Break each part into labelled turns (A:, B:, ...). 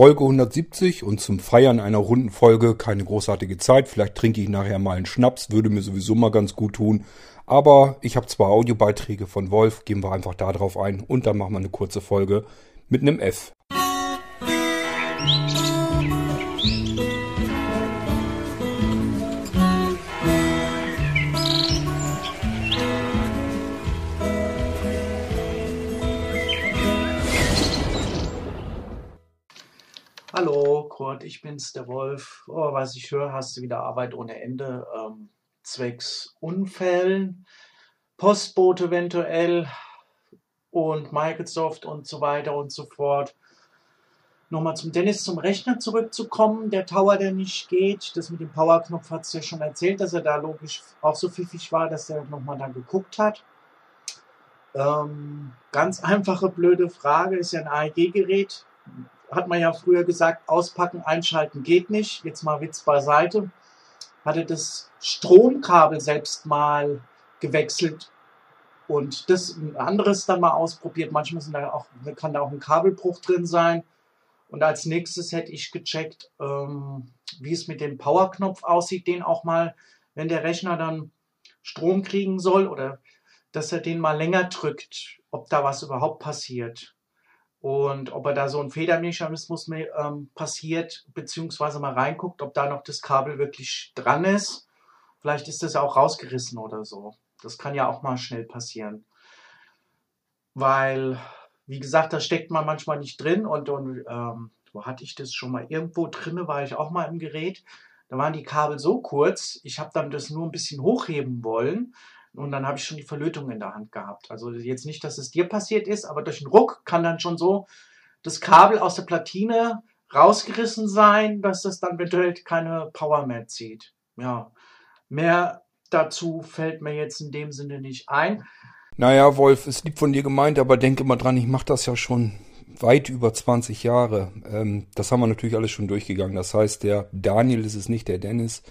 A: Folge 170 und zum Feiern einer runden Folge keine großartige Zeit. Vielleicht trinke ich nachher mal einen Schnaps, würde mir sowieso mal ganz gut tun. Aber ich habe zwei Audiobeiträge von Wolf, gehen wir einfach da drauf ein und dann machen wir eine kurze Folge mit einem F.
B: Hallo Kurt, ich bin's, der Wolf. Oh, was ich höre, hast du wieder Arbeit ohne Ende. Ähm, zwecks Unfällen, Postbote eventuell und Microsoft und so weiter und so fort. Nochmal zum Dennis zum Rechner zurückzukommen. Der Tower, der nicht geht. Das mit dem Powerknopf hat es ja schon erzählt, dass er da logisch auch so pfiffig war, dass er nochmal da geguckt hat. Ähm, ganz einfache, blöde Frage. Ist ja ein AEG-Gerät hat man ja früher gesagt, auspacken, einschalten geht nicht. Jetzt mal Witz beiseite. Hatte das Stromkabel selbst mal gewechselt und das ein anderes dann mal ausprobiert. Manchmal da auch, kann da auch ein Kabelbruch drin sein. Und als nächstes hätte ich gecheckt, ähm, wie es mit dem Powerknopf aussieht, den auch mal, wenn der Rechner dann Strom kriegen soll oder dass er den mal länger drückt, ob da was überhaupt passiert. Und ob er da so ein Federmechanismus ähm, passiert, beziehungsweise mal reinguckt, ob da noch das Kabel wirklich dran ist. Vielleicht ist das auch rausgerissen oder so. Das kann ja auch mal schnell passieren. Weil, wie gesagt, da steckt man manchmal nicht drin und, und ähm, wo hatte ich das schon mal? Irgendwo drinne war ich auch mal im Gerät. Da waren die Kabel so kurz, ich habe dann das nur ein bisschen hochheben wollen und dann habe ich schon die Verlötung in der Hand gehabt. Also jetzt nicht, dass es dir passiert ist, aber durch einen Ruck kann dann schon so das Kabel aus der Platine rausgerissen sein, dass das dann eventuell keine Power mehr zieht. Ja, mehr dazu fällt mir jetzt in dem Sinne nicht ein.
A: Naja, Wolf, ist lieb von dir gemeint, aber denke mal dran, ich mache das ja schon weit über 20 Jahre. Ähm, das haben wir natürlich alles schon durchgegangen. Das heißt, der Daniel ist es nicht, der Dennis.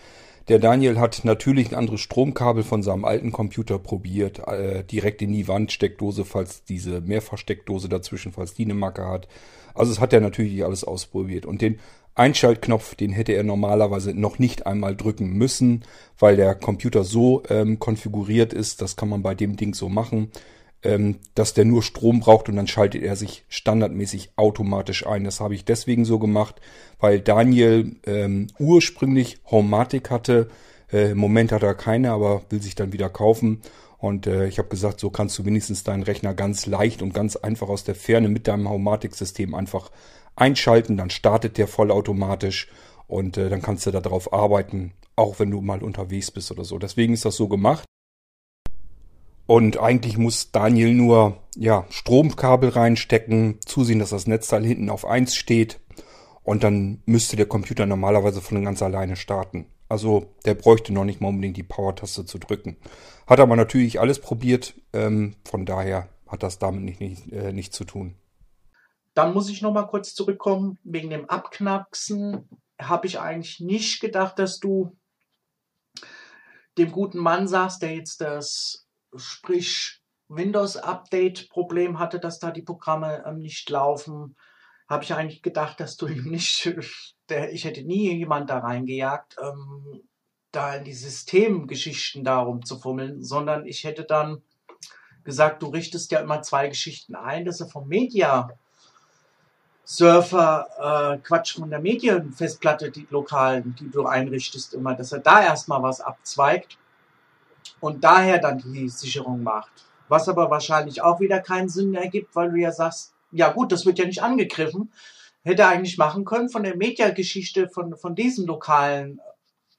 A: Der Daniel hat natürlich ein anderes Stromkabel von seinem alten Computer probiert, äh, direkt in die Wandsteckdose, falls diese Mehrfachsteckdose dazwischen, falls die eine Macke hat. Also es hat er natürlich alles ausprobiert. Und den Einschaltknopf, den hätte er normalerweise noch nicht einmal drücken müssen, weil der Computer so ähm, konfiguriert ist, das kann man bei dem Ding so machen dass der nur Strom braucht und dann schaltet er sich standardmäßig automatisch ein. Das habe ich deswegen so gemacht, weil Daniel ähm, ursprünglich Homematic hatte. Äh, Im Moment hat er keine, aber will sich dann wieder kaufen. Und äh, ich habe gesagt, so kannst du wenigstens deinen Rechner ganz leicht und ganz einfach aus der Ferne mit deinem Homematic-System einfach einschalten. Dann startet der vollautomatisch und äh, dann kannst du darauf arbeiten, auch wenn du mal unterwegs bist oder so. Deswegen ist das so gemacht. Und eigentlich muss Daniel nur ja, Stromkabel reinstecken, zusehen, dass das Netzteil hinten auf 1 steht. Und dann müsste der Computer normalerweise von ganz alleine starten. Also der bräuchte noch nicht mal unbedingt die Power-Taste zu drücken. Hat aber natürlich alles probiert. Ähm, von daher hat das damit nicht, nicht, äh, nichts zu tun.
B: Dann muss ich noch mal kurz zurückkommen. Wegen dem Abknacksen habe ich eigentlich nicht gedacht, dass du dem guten Mann sagst, der jetzt das sprich Windows-Update-Problem hatte, dass da die Programme ähm, nicht laufen, habe ich eigentlich gedacht, dass du ihm nicht, der, ich hätte nie jemand da reingejagt, ähm, da in die Systemgeschichten darum zu fummeln, sondern ich hätte dann gesagt, du richtest ja immer zwei Geschichten ein, dass er vom Media Surfer, äh, Quatsch von der Medienfestplatte, die lokalen, die du einrichtest, immer, dass er da erstmal was abzweigt und daher dann die Sicherung macht. Was aber wahrscheinlich auch wieder keinen Sinn ergibt, weil du ja sagst, ja gut, das wird ja nicht angegriffen. Hätte eigentlich machen können von der Mediageschichte von, von diesem lokalen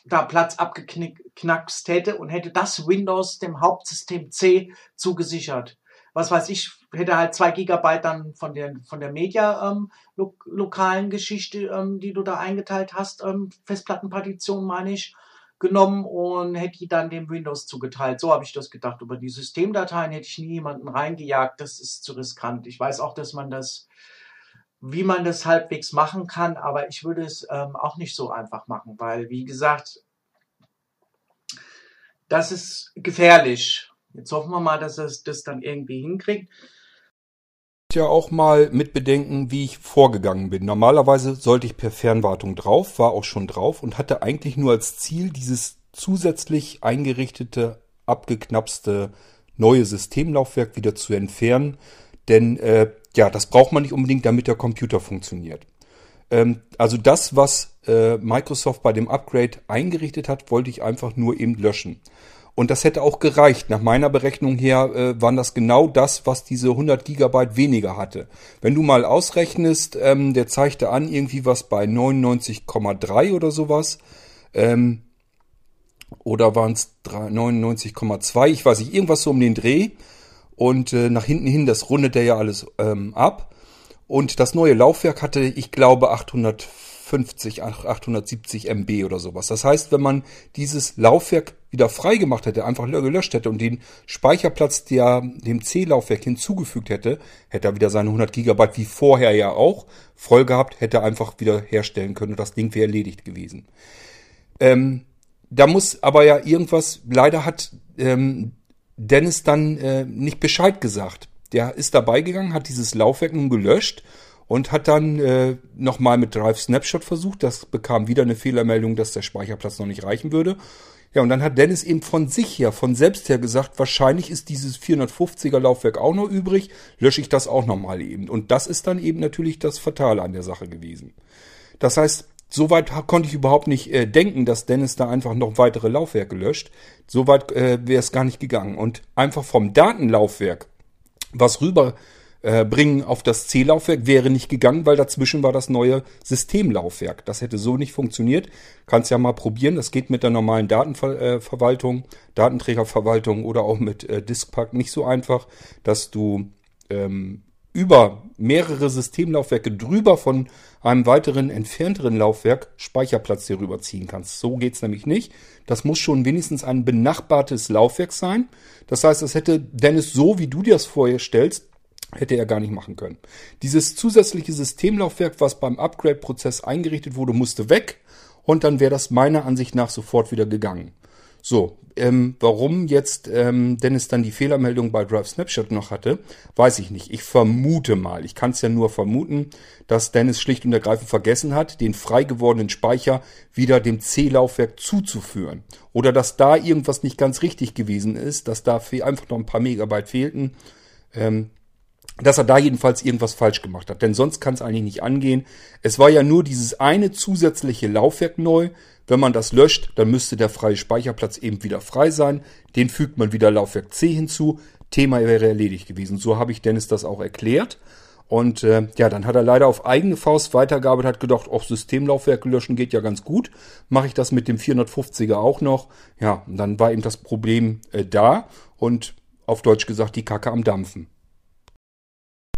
B: da Platz abgeknackst hätte und hätte das Windows dem Hauptsystem C zugesichert. Was weiß ich, hätte halt zwei Gigabyte dann von der, von der Media ähm, lo lokalen Geschichte, ähm, die du da eingeteilt hast, ähm, Festplattenpartition meine ich, genommen und hätte die dann dem Windows zugeteilt. So habe ich das gedacht. Über die Systemdateien hätte ich nie jemanden reingejagt. Das ist zu riskant. Ich weiß auch, dass man das, wie man das halbwegs machen kann, aber ich würde es ähm, auch nicht so einfach machen, weil, wie gesagt, das ist gefährlich. Jetzt hoffen wir mal, dass es das dann irgendwie hinkriegt.
A: Ja auch mal mit bedenken, wie ich vorgegangen bin. Normalerweise sollte ich per Fernwartung drauf, war auch schon drauf und hatte eigentlich nur als Ziel dieses zusätzlich eingerichtete, abgeknapste neue Systemlaufwerk wieder zu entfernen. Denn äh, ja, das braucht man nicht unbedingt, damit der Computer funktioniert. Ähm, also das, was äh, Microsoft bei dem Upgrade eingerichtet hat, wollte ich einfach nur eben löschen. Und das hätte auch gereicht. Nach meiner Berechnung her äh, waren das genau das, was diese 100 Gigabyte weniger hatte. Wenn du mal ausrechnest, ähm, der zeigte an irgendwie was bei 99,3 oder sowas. Ähm, oder waren es 99,2, ich weiß nicht, irgendwas so um den Dreh. Und äh, nach hinten hin, das rundet er ja alles ähm, ab. Und das neue Laufwerk hatte, ich glaube, 850, 870 MB oder sowas. Das heißt, wenn man dieses Laufwerk wieder freigemacht hätte, einfach gelöscht hätte und den Speicherplatz der dem C-Laufwerk hinzugefügt hätte, hätte er wieder seine 100 Gigabyte wie vorher ja auch voll gehabt, hätte er einfach wieder herstellen können und das Ding wäre erledigt gewesen. Ähm, da muss aber ja irgendwas, leider hat ähm, Dennis dann äh, nicht Bescheid gesagt. Der ist dabei gegangen, hat dieses Laufwerk nun gelöscht und hat dann äh, nochmal mit Drive Snapshot versucht. Das bekam wieder eine Fehlermeldung, dass der Speicherplatz noch nicht reichen würde. Ja, und dann hat Dennis eben von sich her, von selbst her gesagt, wahrscheinlich ist dieses 450er Laufwerk auch noch übrig, lösche ich das auch nochmal eben. Und das ist dann eben natürlich das Fatale an der Sache gewesen. Das heißt, Soweit konnte ich überhaupt nicht äh, denken, dass Dennis da einfach noch weitere Laufwerke löscht. Soweit äh, wäre es gar nicht gegangen. Und einfach vom Datenlaufwerk was rüber äh, bringen auf das C-Laufwerk wäre nicht gegangen, weil dazwischen war das neue Systemlaufwerk. Das hätte so nicht funktioniert. Kannst ja mal probieren. Das geht mit der normalen Datenverwaltung, äh, Datenträgerverwaltung oder auch mit äh, Diskpack nicht so einfach, dass du ähm, über mehrere Systemlaufwerke drüber von einem weiteren entfernteren Laufwerk Speicherplatz hier rüberziehen kannst. So geht's nämlich nicht. Das muss schon wenigstens ein benachbartes Laufwerk sein. Das heißt, das hätte Dennis so, wie du dir das vorstellst, hätte er gar nicht machen können. Dieses zusätzliche Systemlaufwerk, was beim Upgrade-Prozess eingerichtet wurde, musste weg und dann wäre das meiner Ansicht nach sofort wieder gegangen. So, ähm, warum jetzt ähm, Dennis dann die Fehlermeldung bei Drive Snapshot noch hatte, weiß ich nicht. Ich vermute mal, ich kann es ja nur vermuten, dass Dennis schlicht und ergreifend vergessen hat, den frei gewordenen Speicher wieder dem C-Laufwerk zuzuführen. Oder dass da irgendwas nicht ganz richtig gewesen ist, dass da einfach noch ein paar Megabyte fehlten. Ähm, dass er da jedenfalls irgendwas falsch gemacht hat. Denn sonst kann es eigentlich nicht angehen. Es war ja nur dieses eine zusätzliche Laufwerk neu. Wenn man das löscht, dann müsste der freie Speicherplatz eben wieder frei sein. Den fügt man wieder Laufwerk C hinzu. Thema wäre erledigt gewesen. So habe ich Dennis das auch erklärt. Und äh, ja, dann hat er leider auf eigene Faust weitergearbeitet, hat gedacht, auch Systemlaufwerke löschen geht ja ganz gut. Mache ich das mit dem 450er auch noch? Ja, und dann war eben das Problem äh, da und auf Deutsch gesagt die Kacke am Dampfen.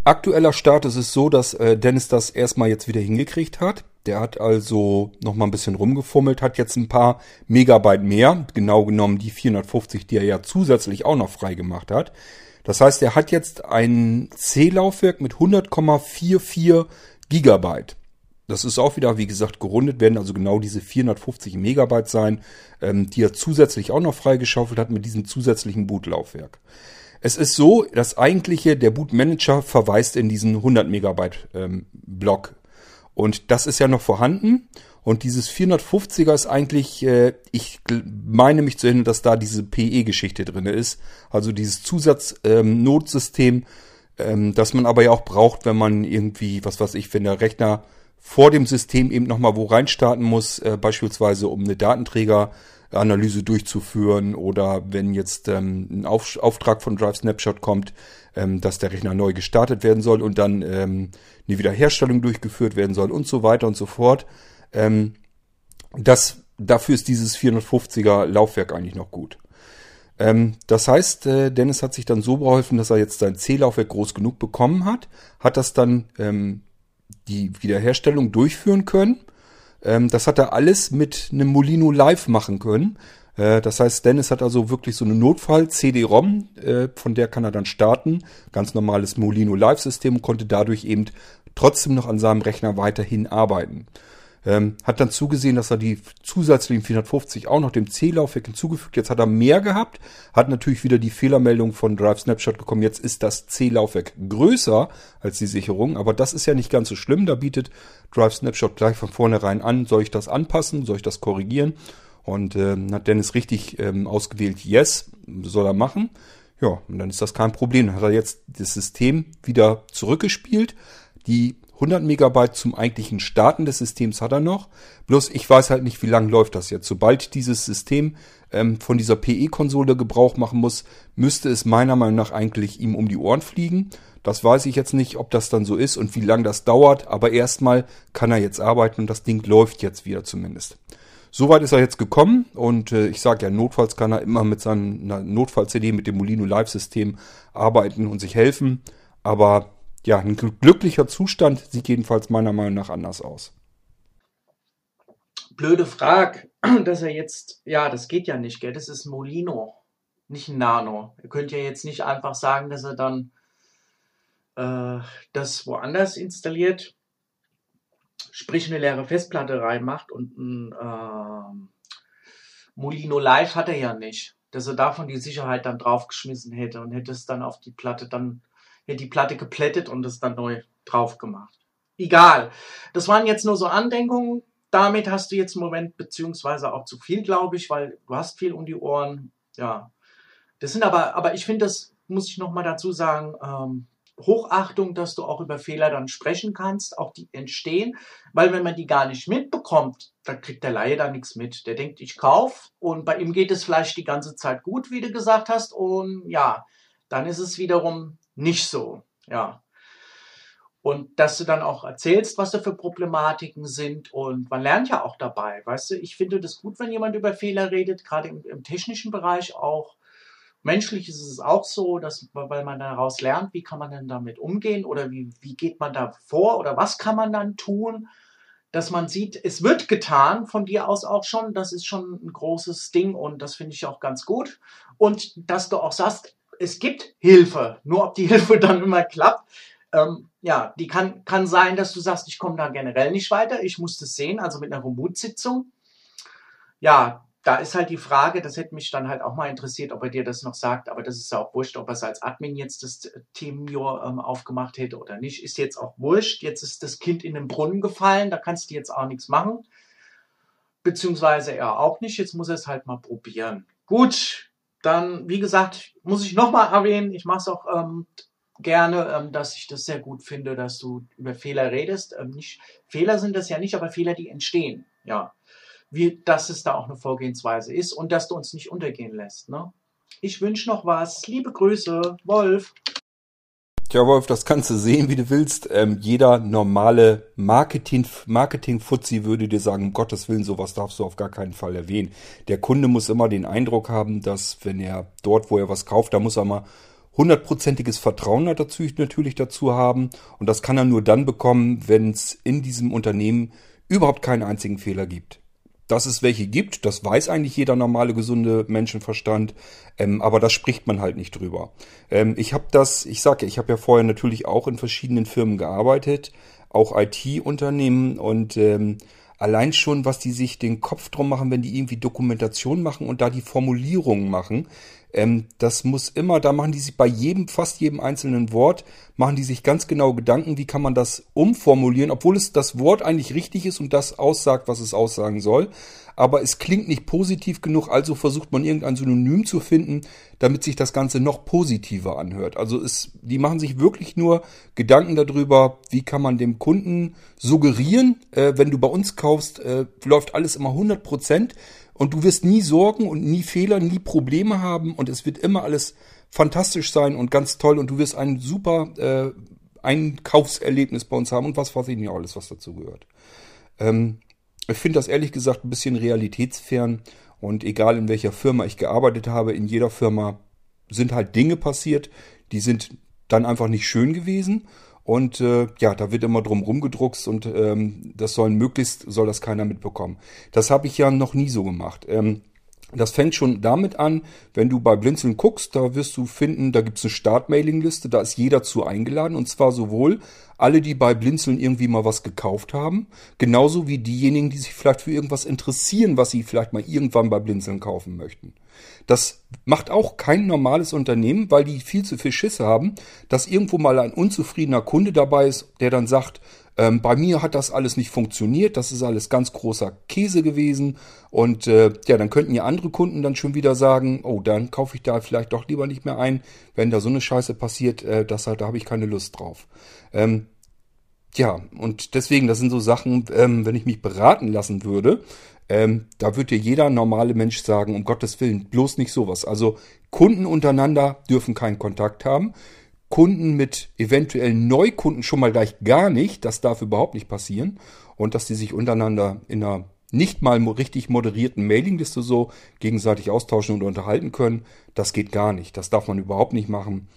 A: Aktueller Start ist es so, dass äh, Dennis das erstmal jetzt wieder hingekriegt hat. Der hat also noch mal ein bisschen rumgefummelt, hat jetzt ein paar Megabyte mehr, genau genommen die 450, die er ja zusätzlich auch noch frei gemacht hat. Das heißt, er hat jetzt ein C-Laufwerk mit 100,44 Gigabyte. Das ist auch wieder, wie gesagt, gerundet werden also genau diese 450 Megabyte sein, ähm, die er zusätzlich auch noch freigeschaufelt hat mit diesem zusätzlichen Bootlaufwerk. Es ist so, das eigentliche, der Bootmanager verweist in diesen 100 Megabyte ähm, Block. Und das ist ja noch vorhanden. Und dieses 450er ist eigentlich, äh, ich meine mich zu erinnern, dass da diese PE-Geschichte drin ist. Also dieses Zusatznotsystem, ähm, ähm, das man aber ja auch braucht, wenn man irgendwie, was weiß ich, wenn der Rechner vor dem System eben nochmal wo reinstarten muss, äh, beispielsweise um eine Datenträger Analyse durchzuführen oder wenn jetzt ähm, ein Auf Auftrag von Drive Snapshot kommt, ähm, dass der Rechner neu gestartet werden soll und dann ähm, eine Wiederherstellung durchgeführt werden soll und so weiter und so fort. Ähm, das, dafür ist dieses 450er Laufwerk eigentlich noch gut. Ähm, das heißt, äh, Dennis hat sich dann so beholfen, dass er jetzt sein C-Laufwerk groß genug bekommen hat, hat das dann ähm, die Wiederherstellung durchführen können ähm, das hat er alles mit einem Molino Live machen können. Äh, das heißt, Dennis hat also wirklich so eine Notfall-CD-ROM, äh, von der kann er dann starten. Ganz normales Molino Live-System und konnte dadurch eben trotzdem noch an seinem Rechner weiterhin arbeiten. Ähm, hat dann zugesehen, dass er die zusätzlichen 450 auch noch dem C-Laufwerk hinzugefügt. Jetzt hat er mehr gehabt, hat natürlich wieder die Fehlermeldung von Drive Snapshot bekommen. Jetzt ist das C-Laufwerk größer als die Sicherung, aber das ist ja nicht ganz so schlimm. Da bietet Drive Snapshot gleich von vornherein an, soll ich das anpassen, soll ich das korrigieren? Und ähm, hat Dennis richtig ähm, ausgewählt, yes, soll er machen. Ja, und dann ist das kein Problem. Dann hat er jetzt das System wieder zurückgespielt. Die 100 Megabyte zum eigentlichen Starten des Systems hat er noch. Bloß ich weiß halt nicht, wie lange läuft das jetzt. Sobald dieses System ähm, von dieser PE-Konsole Gebrauch machen muss, müsste es meiner Meinung nach eigentlich ihm um die Ohren fliegen. Das weiß ich jetzt nicht, ob das dann so ist und wie lange das dauert. Aber erstmal kann er jetzt arbeiten und das Ding läuft jetzt wieder zumindest. Soweit ist er jetzt gekommen und äh, ich sage ja, notfalls kann er immer mit seiner Notfall-CD mit dem Molino Live-System arbeiten und sich helfen. Aber ja, ein glücklicher Zustand sieht jedenfalls meiner Meinung nach anders aus.
B: Blöde Frage, dass er jetzt, ja, das geht ja nicht, gell? Das ist Molino, nicht ein Nano. Ihr könnt ja jetzt nicht einfach sagen, dass er dann äh, das woanders installiert sprich eine leere Festplatte reinmacht und ein äh, Molino Live hat er ja nicht, dass er davon die Sicherheit dann draufgeschmissen hätte und hätte es dann auf die Platte dann hätte die Platte geplättet und es dann neu drauf gemacht. Egal. Das waren jetzt nur so Andenkungen. Damit hast du jetzt im Moment beziehungsweise auch zu viel, glaube ich, weil du hast viel um die Ohren. Ja. Das sind aber, aber ich finde, das muss ich noch mal dazu sagen, ähm, Hochachtung, dass du auch über Fehler dann sprechen kannst, auch die entstehen, weil wenn man die gar nicht mitbekommt, dann kriegt der Laie da nichts mit. Der denkt, ich kauf und bei ihm geht es vielleicht die ganze Zeit gut, wie du gesagt hast und ja, dann ist es wiederum nicht so, ja. Und dass du dann auch erzählst, was da für Problematiken sind und man lernt ja auch dabei, weißt du, ich finde das gut, wenn jemand über Fehler redet, gerade im, im technischen Bereich auch, Menschlich ist es auch so, dass, weil man daraus lernt, wie kann man denn damit umgehen oder wie, wie geht man da vor oder was kann man dann tun, dass man sieht, es wird getan von dir aus auch schon. Das ist schon ein großes Ding und das finde ich auch ganz gut. Und dass du auch sagst, es gibt Hilfe. Nur ob die Hilfe dann immer klappt, ähm, ja, die kann, kann sein, dass du sagst, ich komme da generell nicht weiter. Ich muss das sehen, also mit einer Remote-Sitzung. Ja, da ist halt die Frage, das hätte mich dann halt auch mal interessiert, ob er dir das noch sagt, aber das ist ja auch wurscht, ob er es als Admin jetzt das Team ähm, aufgemacht hätte oder nicht, ist jetzt auch wurscht. Jetzt ist das Kind in den Brunnen gefallen, da kannst du jetzt auch nichts machen. Beziehungsweise er auch nicht, jetzt muss er es halt mal probieren. Gut, dann, wie gesagt, muss ich nochmal erwähnen, ich mache es auch ähm, gerne, ähm, dass ich das sehr gut finde, dass du über Fehler redest. Ähm, nicht, Fehler sind das ja nicht, aber Fehler, die entstehen. Ja, wie, dass es da auch eine Vorgehensweise ist und dass du uns nicht untergehen lässt. Ne? Ich wünsche noch was. Liebe Grüße, Wolf.
A: Tja, Wolf, das kannst du sehen, wie du willst. Ähm, jeder normale Marketing, Marketing-Fuzzi würde dir sagen, um Gottes Willen, sowas darfst du auf gar keinen Fall erwähnen. Der Kunde muss immer den Eindruck haben, dass wenn er dort, wo er was kauft, da muss er mal hundertprozentiges Vertrauen dazu, natürlich dazu haben. Und das kann er nur dann bekommen, wenn es in diesem Unternehmen überhaupt keinen einzigen Fehler gibt dass es welche gibt, das weiß eigentlich jeder normale, gesunde Menschenverstand, ähm, aber das spricht man halt nicht drüber. Ähm, ich habe das, ich sage ich habe ja vorher natürlich auch in verschiedenen Firmen gearbeitet, auch IT-Unternehmen und ähm, allein schon, was die sich den Kopf drum machen, wenn die irgendwie Dokumentation machen und da die Formulierungen machen, ähm, das muss immer, da machen die sich bei jedem, fast jedem einzelnen Wort, machen die sich ganz genau Gedanken, wie kann man das umformulieren, obwohl es das Wort eigentlich richtig ist und das aussagt, was es aussagen soll. Aber es klingt nicht positiv genug, also versucht man irgendein Synonym zu finden, damit sich das Ganze noch positiver anhört. Also es, die machen sich wirklich nur Gedanken darüber, wie kann man dem Kunden suggerieren, äh, wenn du bei uns kaufst, äh, läuft alles immer 100 Prozent und du wirst nie Sorgen und nie Fehler, nie Probleme haben und es wird immer alles fantastisch sein und ganz toll und du wirst ein super äh, Einkaufserlebnis bei uns haben und was weiß ich nicht alles, was dazu gehört. Ähm, ich finde das ehrlich gesagt ein bisschen realitätsfern und egal in welcher Firma ich gearbeitet habe, in jeder Firma sind halt Dinge passiert, die sind dann einfach nicht schön gewesen und äh, ja, da wird immer drum rumgedruckst und ähm, das soll möglichst, soll das keiner mitbekommen. Das habe ich ja noch nie so gemacht. Ähm, Das fängt schon damit an, wenn du bei Blinzeln guckst, da wirst du finden, da gibt's eine Startmailingliste, da ist jeder zu eingeladen und zwar sowohl alle, die bei Blinzeln irgendwie mal was gekauft haben, genauso wie diejenigen, die sich vielleicht für irgendwas interessieren, was sie vielleicht mal irgendwann bei Blinzeln kaufen möchten. Das macht auch kein normales Unternehmen, weil die viel zu viel Schiss haben, dass irgendwo mal ein unzufriedener Kunde dabei ist, der dann sagt, ähm, bei mir hat das alles nicht funktioniert, das ist alles ganz großer Käse gewesen und äh, ja, dann könnten ja andere Kunden dann schon wieder sagen, oh, dann kaufe ich da vielleicht doch lieber nicht mehr ein, wenn da so eine Scheiße passiert, äh, das, da habe ich keine Lust drauf. Ähm, ja, und deswegen, das sind so Sachen, ähm, wenn ich mich beraten lassen würde, ähm, da würde jeder normale Mensch sagen, um Gottes Willen, bloß nicht sowas. Also Kunden untereinander dürfen keinen Kontakt haben. Kunden mit eventuell Neukunden schon mal gleich gar nicht. Das darf überhaupt nicht passieren. Und dass die sich untereinander in einer nicht mal richtig moderierten Mailingliste so gegenseitig austauschen und unterhalten können, das geht gar nicht. Das darf man überhaupt nicht machen.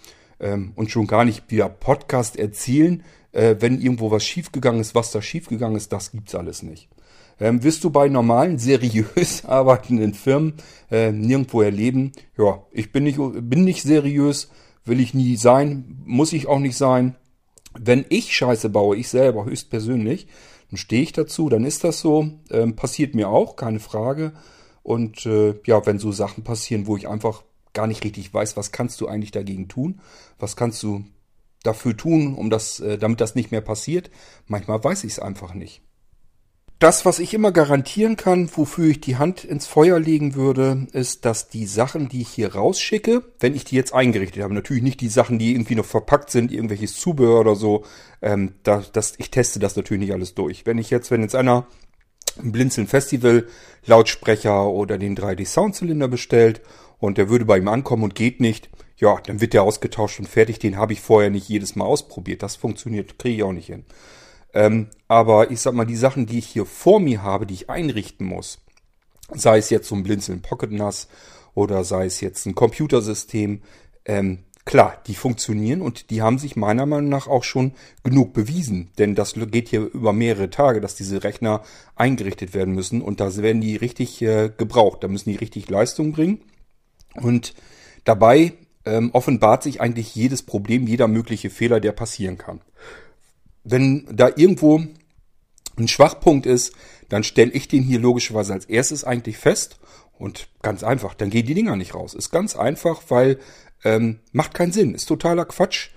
A: Ähm, und schon gar nicht via Podcast erzählen, äh, wenn irgendwo was schiefgegangen ist, was da schiefgegangen ist, das gibt's alles nicht. Ähm, wirst du bei normalen, seriös arbeitenden Firmen äh, nirgendwo erleben. Ja, ich bin nicht, bin nicht seriös, will ich nie sein, muss ich auch nicht sein. Wenn ich Scheiße baue, ich selber höchstpersönlich, dann stehe ich dazu, dann ist das so. Ähm, passiert mir auch, keine Frage. Und äh, ja, wenn so Sachen passieren, wo ich einfach gar nicht richtig weiß, was kannst du eigentlich dagegen tun, was kannst du dafür tun, um das, äh, damit das nicht mehr passiert, manchmal weiß ich es einfach nicht. Das, was ich immer garantieren kann, wofür ich die Hand ins Feuer legen würde, ist, dass die Sachen, die ich hier rausschicke, wenn ich die jetzt eingerichtet habe, natürlich nicht die Sachen, die irgendwie noch verpackt sind, irgendwelches Zubehör oder so, ähm, da, das, ich teste das natürlich nicht alles durch. Wenn ich jetzt, wenn jetzt einer ein Blinzeln Festival Lautsprecher oder den 3D Soundzylinder bestellt und der würde bei ihm ankommen und geht nicht, ja, dann wird der ausgetauscht und fertig. Den habe ich vorher nicht jedes Mal ausprobiert. Das funktioniert, kriege ich auch nicht hin. Ähm, aber ich sag mal, die Sachen, die ich hier vor mir habe, die ich einrichten muss, sei es jetzt so ein Blinzeln Pocket NAS oder sei es jetzt ein Computersystem, ähm, klar, die funktionieren und die haben sich meiner Meinung nach auch schon genug bewiesen. Denn das geht hier über mehrere Tage, dass diese Rechner eingerichtet werden müssen und da werden die richtig äh, gebraucht. Da müssen die richtig Leistung bringen. Und dabei ähm, offenbart sich eigentlich jedes Problem, jeder mögliche Fehler, der passieren kann wenn da irgendwo ein Schwachpunkt ist, dann stelle ich den hier logischerweise als erstes eigentlich fest. Und ganz einfach, dann gehen die Dinger nicht raus. Ist ganz einfach, weil ähm, macht keinen Sinn, ist totaler Quatsch.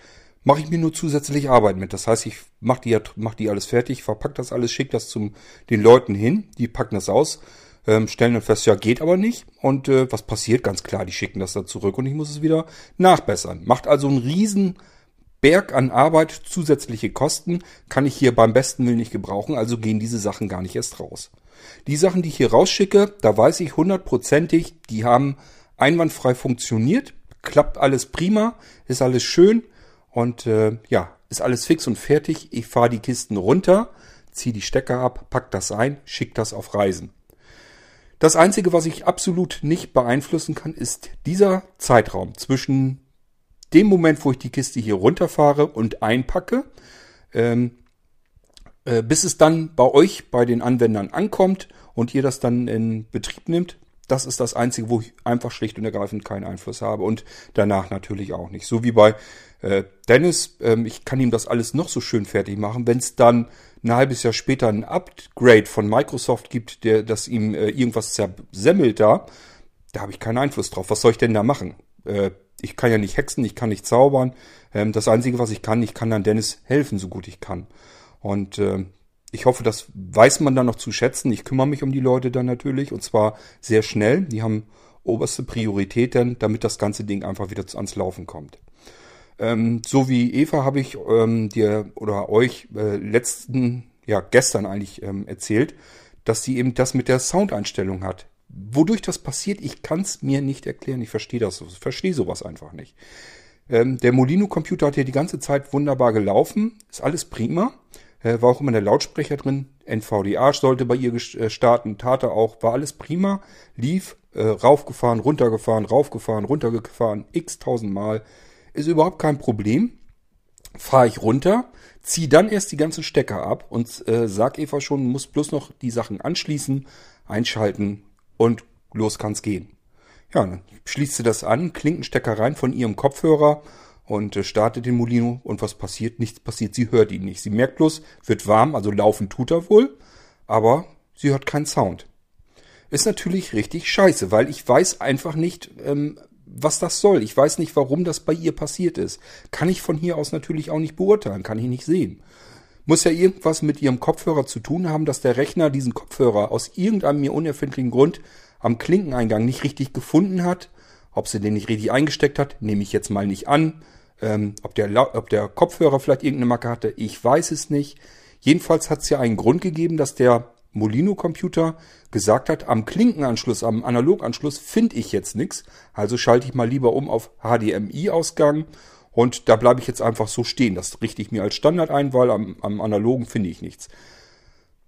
A: Mache ich mir nur zusätzlich Arbeit mit. Das heißt, ich mache die, mach die alles fertig, verpack das alles, schicke das zum den Leuten hin, die packen das aus, ähm, stellen dann fest, ja, geht aber nicht. Und äh, was passiert? Ganz klar, die schicken das dann zurück und ich muss es wieder nachbessern. Macht also einen riesen Berg an Arbeit, zusätzliche Kosten kann ich hier beim besten Willen nicht gebrauchen, also gehen diese Sachen gar nicht erst raus. Die Sachen, die ich hier rausschicke, da weiß ich hundertprozentig, die haben einwandfrei funktioniert, klappt alles prima, ist alles schön und äh, ja, ist alles fix und fertig. Ich fahre die Kisten runter, ziehe die Stecker ab, pack das ein, schick das auf Reisen. Das Einzige, was ich absolut nicht beeinflussen kann, ist dieser Zeitraum zwischen dem Moment, wo ich die Kiste hier runterfahre und einpacke, ähm, äh, bis es dann bei euch, bei den Anwendern ankommt und ihr das dann in Betrieb nimmt, das ist das Einzige, wo ich einfach schlicht und ergreifend keinen Einfluss habe und danach natürlich auch nicht. So wie bei äh, Dennis, ähm, ich kann ihm das alles noch so schön fertig machen. Wenn es dann ein halbes Jahr später ein Upgrade von Microsoft gibt, der das ihm äh, irgendwas zersemmelt da, da habe ich keinen Einfluss drauf. Was soll ich denn da machen? Äh, ich kann ja nicht hexen, ich kann nicht zaubern. Ähm, das Einzige, was ich kann, ich kann dann Dennis helfen, so gut ich kann. Und äh, ich hoffe, das weiß man dann noch zu schätzen. Ich kümmere mich um die Leute dann natürlich und zwar sehr schnell. Die haben oberste Priorität dann, damit das ganze Ding einfach wieder ans Laufen kommt. Ähm, so wie Eva habe ich ähm, dir oder euch äh, letzten, ja gestern eigentlich ähm, erzählt, dass sie eben das mit der Soundeinstellung hat. Wodurch das passiert, ich kann es mir nicht erklären. Ich verstehe das, verstehe sowas einfach nicht. Ähm, der Molino-Computer hat hier die ganze Zeit wunderbar gelaufen, ist alles prima. Äh, war auch immer der Lautsprecher drin. NVDA sollte bei ihr äh, starten, tat er auch, war alles prima, lief, äh, raufgefahren, runtergefahren, raufgefahren, runtergefahren, x tausend Mal. Ist überhaupt kein Problem. Fahre ich runter, ziehe dann erst die ganzen Stecker ab und äh, sag Eva schon, muss bloß noch die Sachen anschließen, einschalten und los kann's gehen. Ja, dann schließt sie das an, Klinkenstecker rein von ihrem Kopfhörer und äh, startet den Molino und was passiert? Nichts passiert, sie hört ihn nicht. Sie merkt bloß, wird warm, also laufen tut er wohl, aber sie hört keinen Sound. Ist natürlich richtig scheiße, weil ich weiß einfach nicht, ähm, was das soll. Ich weiß nicht, warum das bei ihr passiert ist. Kann ich von hier aus natürlich auch nicht beurteilen, kann ich nicht sehen. Muss ja irgendwas mit ihrem Kopfhörer zu tun haben, dass der Rechner diesen Kopfhörer aus irgendeinem mir unerfindlichen Grund am Klinkeneingang nicht richtig gefunden hat. Ob sie den nicht richtig eingesteckt hat, nehme ich jetzt mal nicht an. Ähm, ob, der, ob der Kopfhörer vielleicht irgendeine Macke hatte, ich weiß es nicht. Jedenfalls hat es ja einen Grund gegeben, dass der Molino-Computer gesagt hat, am Klinkenanschluss, am Analoganschluss finde ich jetzt nichts. Also schalte ich mal lieber um auf HDMI-Ausgang und da bleibe ich jetzt einfach so stehen. Das richte ich mir als Standard ein, weil am, am analogen finde ich nichts.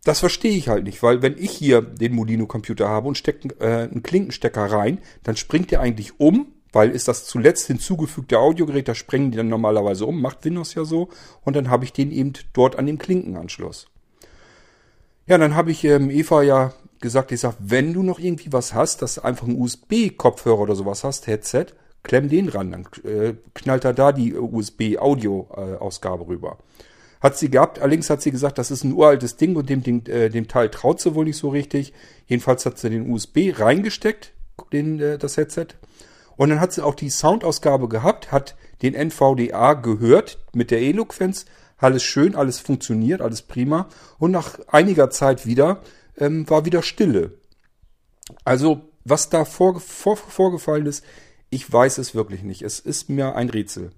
A: Das verstehe ich halt nicht, weil wenn ich hier den Molino-Computer habe und stecke äh, einen Klinkenstecker rein, dann springt der eigentlich um, weil ist das zuletzt hinzugefügte Audiogerät, da sprengen die dann normalerweise um, macht Windows ja so, und dann habe ich den eben dort an dem Klinkenanschluss. Ja, dann habe ich ähm, Eva ja gesagt, ich sag, wenn du noch irgendwie was hast, dass einfach einen USB-Kopfhörer oder sowas hast, Headset, klemm den ran, dann äh, knallt er da die USB-Audio-Ausgabe rüber. Hat sie gehabt, allerdings hat sie gesagt, das ist ein uraltes Ding und dem, Ding, äh, dem Teil traut sie wohl nicht so richtig. Jedenfalls hat sie den USB reingesteckt, den, äh, das Headset. Und dann hat sie auch die Soundausgabe gehabt, hat den NVDA gehört mit der Eloquenz. Alles schön, alles funktioniert, alles prima. Und nach einiger Zeit wieder ähm, war wieder Stille. Also, was da vor, vor, vorgefallen ist, ich weiß es wirklich nicht. Es ist mir ein Rätsel.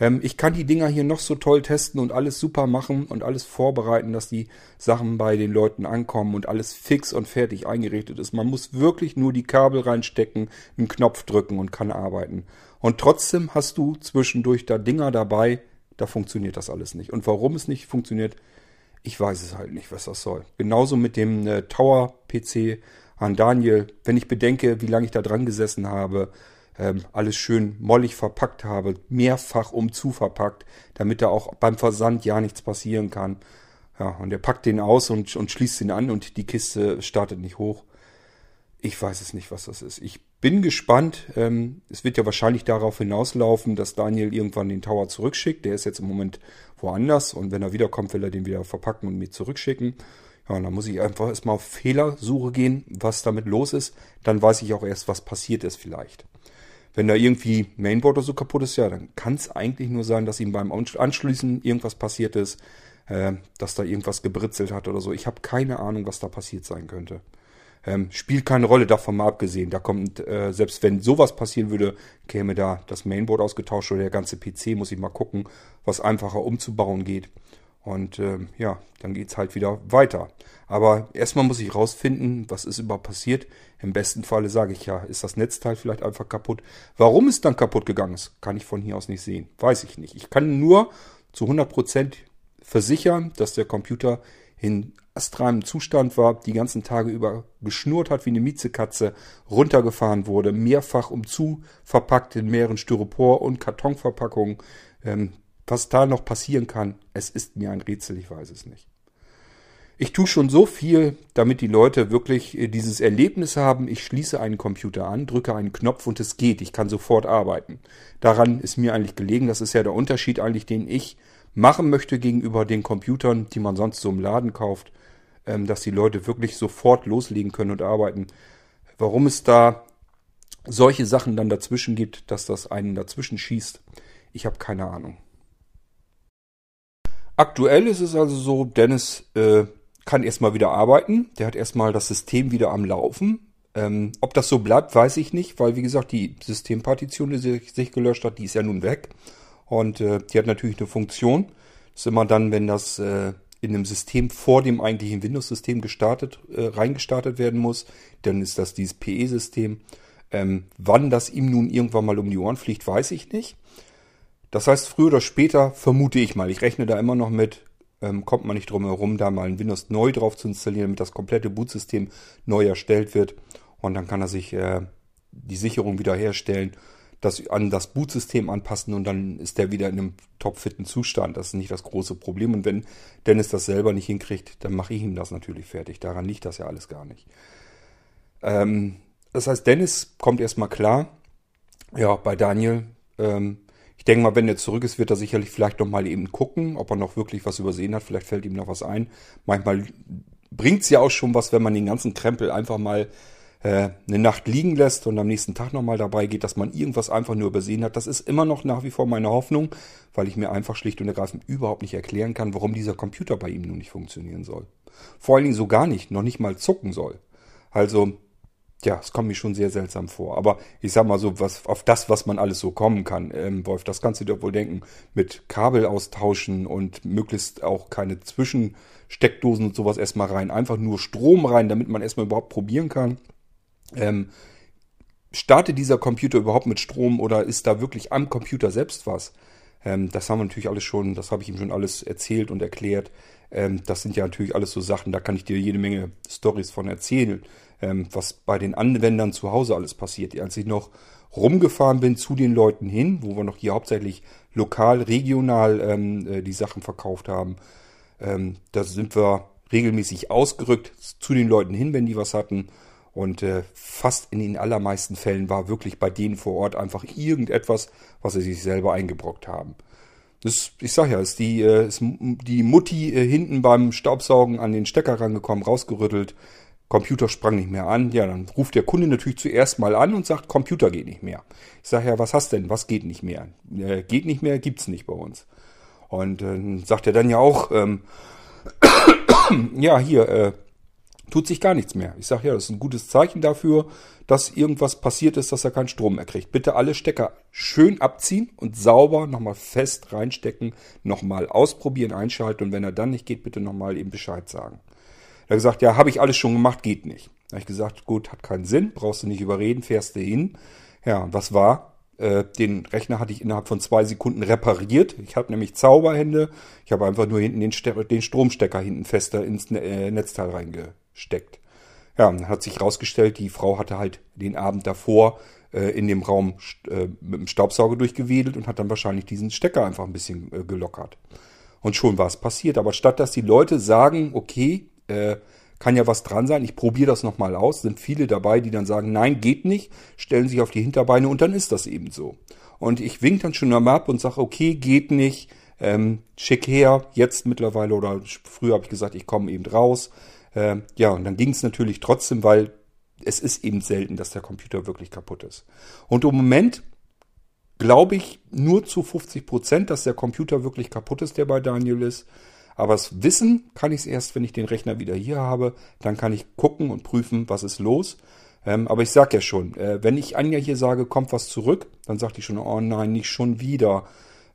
A: Ähm, ich kann die Dinger hier noch so toll testen und alles super machen und alles vorbereiten, dass die Sachen bei den Leuten ankommen und alles fix und fertig eingerichtet ist. Man muss wirklich nur die Kabel reinstecken, einen Knopf drücken und kann arbeiten. Und trotzdem hast du zwischendurch da Dinger dabei, da funktioniert das alles nicht. Und warum es nicht funktioniert, ich weiß es halt nicht, was das soll. Genauso mit dem äh, Tower-PC an Daniel. Wenn ich bedenke, wie lange ich da dran gesessen habe, ähm, alles schön mollig verpackt habe, mehrfach umzu verpackt, damit da auch beim Versand ja nichts passieren kann. Ja, und er packt den aus und, und schließt ihn an und die Kiste startet nicht hoch. Ich weiß es nicht, was das ist. Ich bin gespannt. Ähm, es wird ja wahrscheinlich darauf hinauslaufen, dass Daniel irgendwann den Tower zurückschickt. Der ist jetzt im Moment woanders und wenn er wiederkommt, will er den wieder verpacken und mir zurückschicken. Ja, und dann muss ich einfach erstmal auf Fehlersuche gehen, was damit los ist. Dann weiß ich auch erst, was passiert ist vielleicht. Wenn da irgendwie Mainboard oder so kaputt ist, ja, dann kann es eigentlich nur sein, dass ihm beim Anschließen irgendwas passiert ist, äh, dass da irgendwas gebritzelt hat oder so. Ich habe keine Ahnung, was da passiert sein könnte. Ähm, spielt keine Rolle, davon mal abgesehen. Da kommt, äh, selbst wenn sowas passieren würde, käme da das Mainboard ausgetauscht oder der ganze PC, muss ich mal gucken, was einfacher umzubauen geht. Und ähm, ja, dann geht's halt wieder weiter. Aber erstmal muss ich rausfinden, was ist überhaupt passiert. Im besten Falle sage ich ja, ist das Netzteil vielleicht einfach kaputt. Warum es dann kaputt gegangen ist, kann ich von hier aus nicht sehen. Weiß ich nicht. Ich kann nur zu 100% versichern, dass der Computer in astralem Zustand war, die ganzen Tage über geschnurrt hat wie eine Miezekatze, runtergefahren wurde, mehrfach umzu verpackt in mehreren Styropor- und Kartonverpackungen. Ähm, was da noch passieren kann, es ist mir ein Rätsel, ich weiß es nicht. Ich tue schon so viel, damit die Leute wirklich äh, dieses Erlebnis haben, ich schließe einen Computer an, drücke einen Knopf und es geht, ich kann sofort arbeiten. Daran ist mir eigentlich gelegen, das ist ja der Unterschied eigentlich, den ich machen möchte gegenüber den Computern, die man sonst so im Laden kauft, ähm, dass die Leute wirklich sofort loslegen können und arbeiten. Warum es da solche Sachen dann dazwischen gibt, dass das einen dazwischen schießt, ich habe keine Ahnung. Aktuell ist es also so, Dennis äh, kann erstmal wieder arbeiten. Der hat erstmal das System wieder am Laufen. Ähm, ob das so bleibt, weiß ich nicht, weil wie gesagt, die Systempartition, die sich, sich gelöscht hat, die ist ja nun weg. Und äh, die hat natürlich eine Funktion. Das ist immer dann, wenn das äh, in einem System vor dem eigentlichen Windows-System gestartet, äh, reingestartet werden muss, dann ist das dieses PE-System. Ähm, wann das ihm nun irgendwann mal um die Ohren fliegt, weiß ich nicht. Das heißt, früher oder später vermute ich mal, ich rechne da immer noch mit, ähm, kommt man nicht drum herum, da mal ein Windows neu drauf zu installieren, damit das komplette Bootsystem neu erstellt wird. Und dann kann er sich äh, die Sicherung wieder herstellen, das an das Bootsystem anpassen und dann ist der wieder in einem topfitten Zustand. Das ist nicht das große Problem. Und wenn Dennis das selber nicht hinkriegt, dann mache ich ihm das natürlich fertig. Daran liegt das ja alles gar nicht. Ähm, das heißt, Dennis kommt erstmal klar. Ja, bei Daniel, ähm, ich denke mal, wenn er zurück ist, wird er sicherlich vielleicht noch mal eben gucken, ob er noch wirklich was übersehen hat. Vielleicht fällt ihm noch was ein. Manchmal bringt es ja auch schon was, wenn man den ganzen Krempel einfach mal äh, eine Nacht liegen lässt und am nächsten Tag nochmal dabei geht, dass man irgendwas einfach nur übersehen hat. Das ist immer noch nach wie vor meine Hoffnung, weil ich mir einfach schlicht und ergreifend überhaupt nicht erklären kann, warum dieser Computer bei ihm nun nicht funktionieren soll. Vor allen Dingen so gar nicht, noch nicht mal zucken soll. Also ja, es kommt mir schon sehr seltsam vor. Aber ich sag mal so, was, auf das, was man alles so kommen kann, ähm, Wolf, das kannst du dir wohl denken, mit Kabel austauschen und möglichst auch keine Zwischensteckdosen und sowas erstmal rein. Einfach nur Strom rein, damit man erstmal überhaupt probieren kann. Ähm, startet dieser Computer überhaupt mit Strom oder ist da wirklich am Computer selbst was? Ähm, das haben wir natürlich alles schon, das habe ich ihm schon alles erzählt und erklärt. Ähm, das sind ja natürlich alles so Sachen, da kann ich dir jede Menge Stories von erzählen ähm, was bei den Anwendern zu Hause alles passiert. Als ich noch rumgefahren bin zu den Leuten hin, wo wir noch hier hauptsächlich lokal, regional ähm, äh, die Sachen verkauft haben, ähm, da sind wir regelmäßig ausgerückt zu den Leuten hin, wenn die was hatten. Und äh, fast in den allermeisten Fällen war wirklich bei denen vor Ort einfach irgendetwas, was sie sich selber eingebrockt haben. Das, ich sag ja, ist die, äh, ist die Mutti äh, hinten beim Staubsaugen an den Stecker rangekommen, rausgerüttelt. Computer sprang nicht mehr an. Ja, dann ruft der Kunde natürlich zuerst mal an und sagt, Computer geht nicht mehr. Ich sage ja, was hast denn? Was geht nicht mehr? Äh, geht nicht mehr, gibt's nicht bei uns. Und äh, sagt er dann ja auch, ähm, ja, hier, äh, tut sich gar nichts mehr. Ich sage ja, das ist ein gutes Zeichen dafür, dass irgendwas passiert ist, dass er keinen Strom mehr kriegt. Bitte alle Stecker schön abziehen und sauber nochmal fest reinstecken, nochmal ausprobieren, einschalten und wenn er dann nicht geht, bitte nochmal eben Bescheid sagen. Er hat gesagt, ja, habe ich alles schon gemacht, geht nicht. Da habe ich gesagt, gut, hat keinen Sinn, brauchst du nicht überreden, fährst du hin. Ja, was war? Äh, den Rechner hatte ich innerhalb von zwei Sekunden repariert. Ich habe nämlich Zauberhände. Ich habe einfach nur hinten den, den Stromstecker hinten fester ins ne äh, Netzteil reingesteckt. Ja, dann hat sich herausgestellt, die Frau hatte halt den Abend davor äh, in dem Raum äh, mit dem Staubsauger durchgewedelt und hat dann wahrscheinlich diesen Stecker einfach ein bisschen gelockert. Und schon war es passiert. Aber statt dass die Leute sagen, okay, äh, kann ja was dran sein, ich probiere das nochmal aus, sind viele dabei, die dann sagen, nein, geht nicht, stellen sich auf die Hinterbeine und dann ist das eben so. Und ich wink dann schon einmal ab und sage, okay, geht nicht, ähm, schick her, jetzt mittlerweile oder früher habe ich gesagt, ich komme eben raus. Ähm, ja, und dann ging es natürlich trotzdem, weil es ist eben selten, dass der Computer wirklich kaputt ist. Und im Moment glaube ich nur zu 50 Prozent, dass der Computer wirklich kaputt ist, der bei Daniel ist. Aber das Wissen kann ich es erst, wenn ich den Rechner wieder hier habe. Dann kann ich gucken und prüfen, was ist los. Ähm, aber ich sage ja schon, äh, wenn ich Anja hier sage, kommt was zurück, dann sagt die schon, oh nein, nicht schon wieder.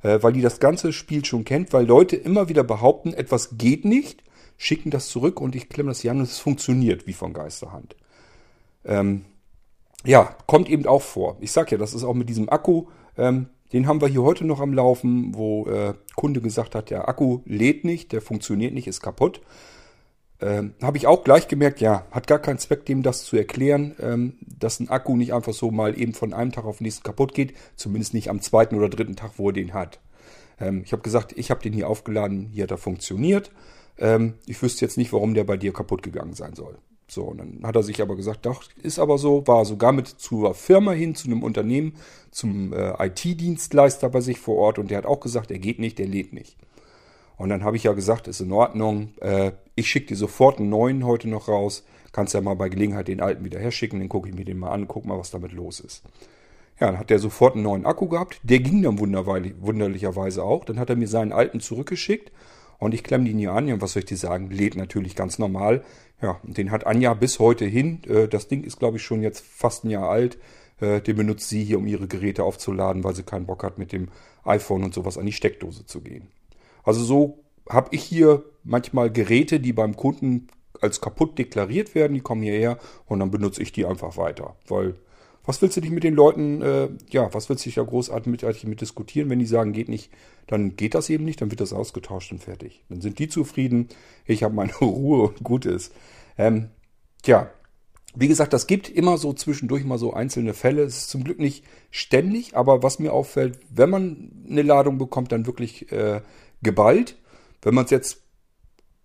A: Äh, weil die das ganze Spiel schon kennt, weil Leute immer wieder behaupten, etwas geht nicht, schicken das zurück und ich klemme das hier an und es funktioniert wie von Geisterhand. Ähm, ja, kommt eben auch vor. Ich sag ja, das ist auch mit diesem Akku. Ähm, den haben wir hier heute noch am Laufen, wo äh, Kunde gesagt hat, der Akku lädt nicht, der funktioniert nicht, ist kaputt. Ähm, Habe ich auch gleich gemerkt, ja, hat gar keinen Zweck, dem das zu erklären, ähm, dass ein Akku nicht einfach so mal eben von einem Tag auf den nächsten kaputt geht. Zumindest nicht am zweiten oder dritten Tag, wo er den hat. Ähm, ich habe gesagt, ich habe den hier aufgeladen, hier hat er funktioniert. Ähm, ich wüsste jetzt nicht, warum der bei dir kaputt gegangen sein soll. So, und dann hat er sich aber gesagt, doch, ist aber so, war sogar mit zur Firma hin, zu einem Unternehmen, zum äh, IT-Dienstleister bei sich vor Ort und der hat auch gesagt, er geht nicht, der lädt nicht. Und dann habe ich ja gesagt, ist in Ordnung, äh, ich schicke dir sofort einen neuen heute noch raus, kannst ja mal bei Gelegenheit den alten wieder herschicken, dann gucke ich mir den mal an, guck mal, was damit los ist. Ja, dann hat er sofort einen neuen Akku gehabt, der ging dann wunderlicherweise auch, dann hat er mir seinen alten zurückgeschickt und ich klemme den hier an, ja, was soll ich dir sagen, lädt natürlich ganz normal. Ja, den hat Anja bis heute hin. Äh, das Ding ist, glaube ich, schon jetzt fast ein Jahr alt. Äh, den benutzt sie hier, um ihre Geräte aufzuladen, weil sie keinen Bock hat, mit dem iPhone und sowas an die Steckdose zu gehen. Also so habe ich hier manchmal Geräte, die beim Kunden als kaputt deklariert werden, die kommen hierher und dann benutze ich die einfach weiter. Weil was willst du dich mit den Leuten, äh, ja, was willst du dich da großartig mit, mit diskutieren, wenn die sagen, geht nicht, dann geht das eben nicht, dann wird das ausgetauscht und fertig. Dann sind die zufrieden, ich habe meine Ruhe und gut ist. Ähm, tja, wie gesagt, das gibt immer so zwischendurch mal so einzelne Fälle. Es ist zum Glück nicht ständig, aber was mir auffällt, wenn man eine Ladung bekommt, dann wirklich äh, geballt. Wenn man es jetzt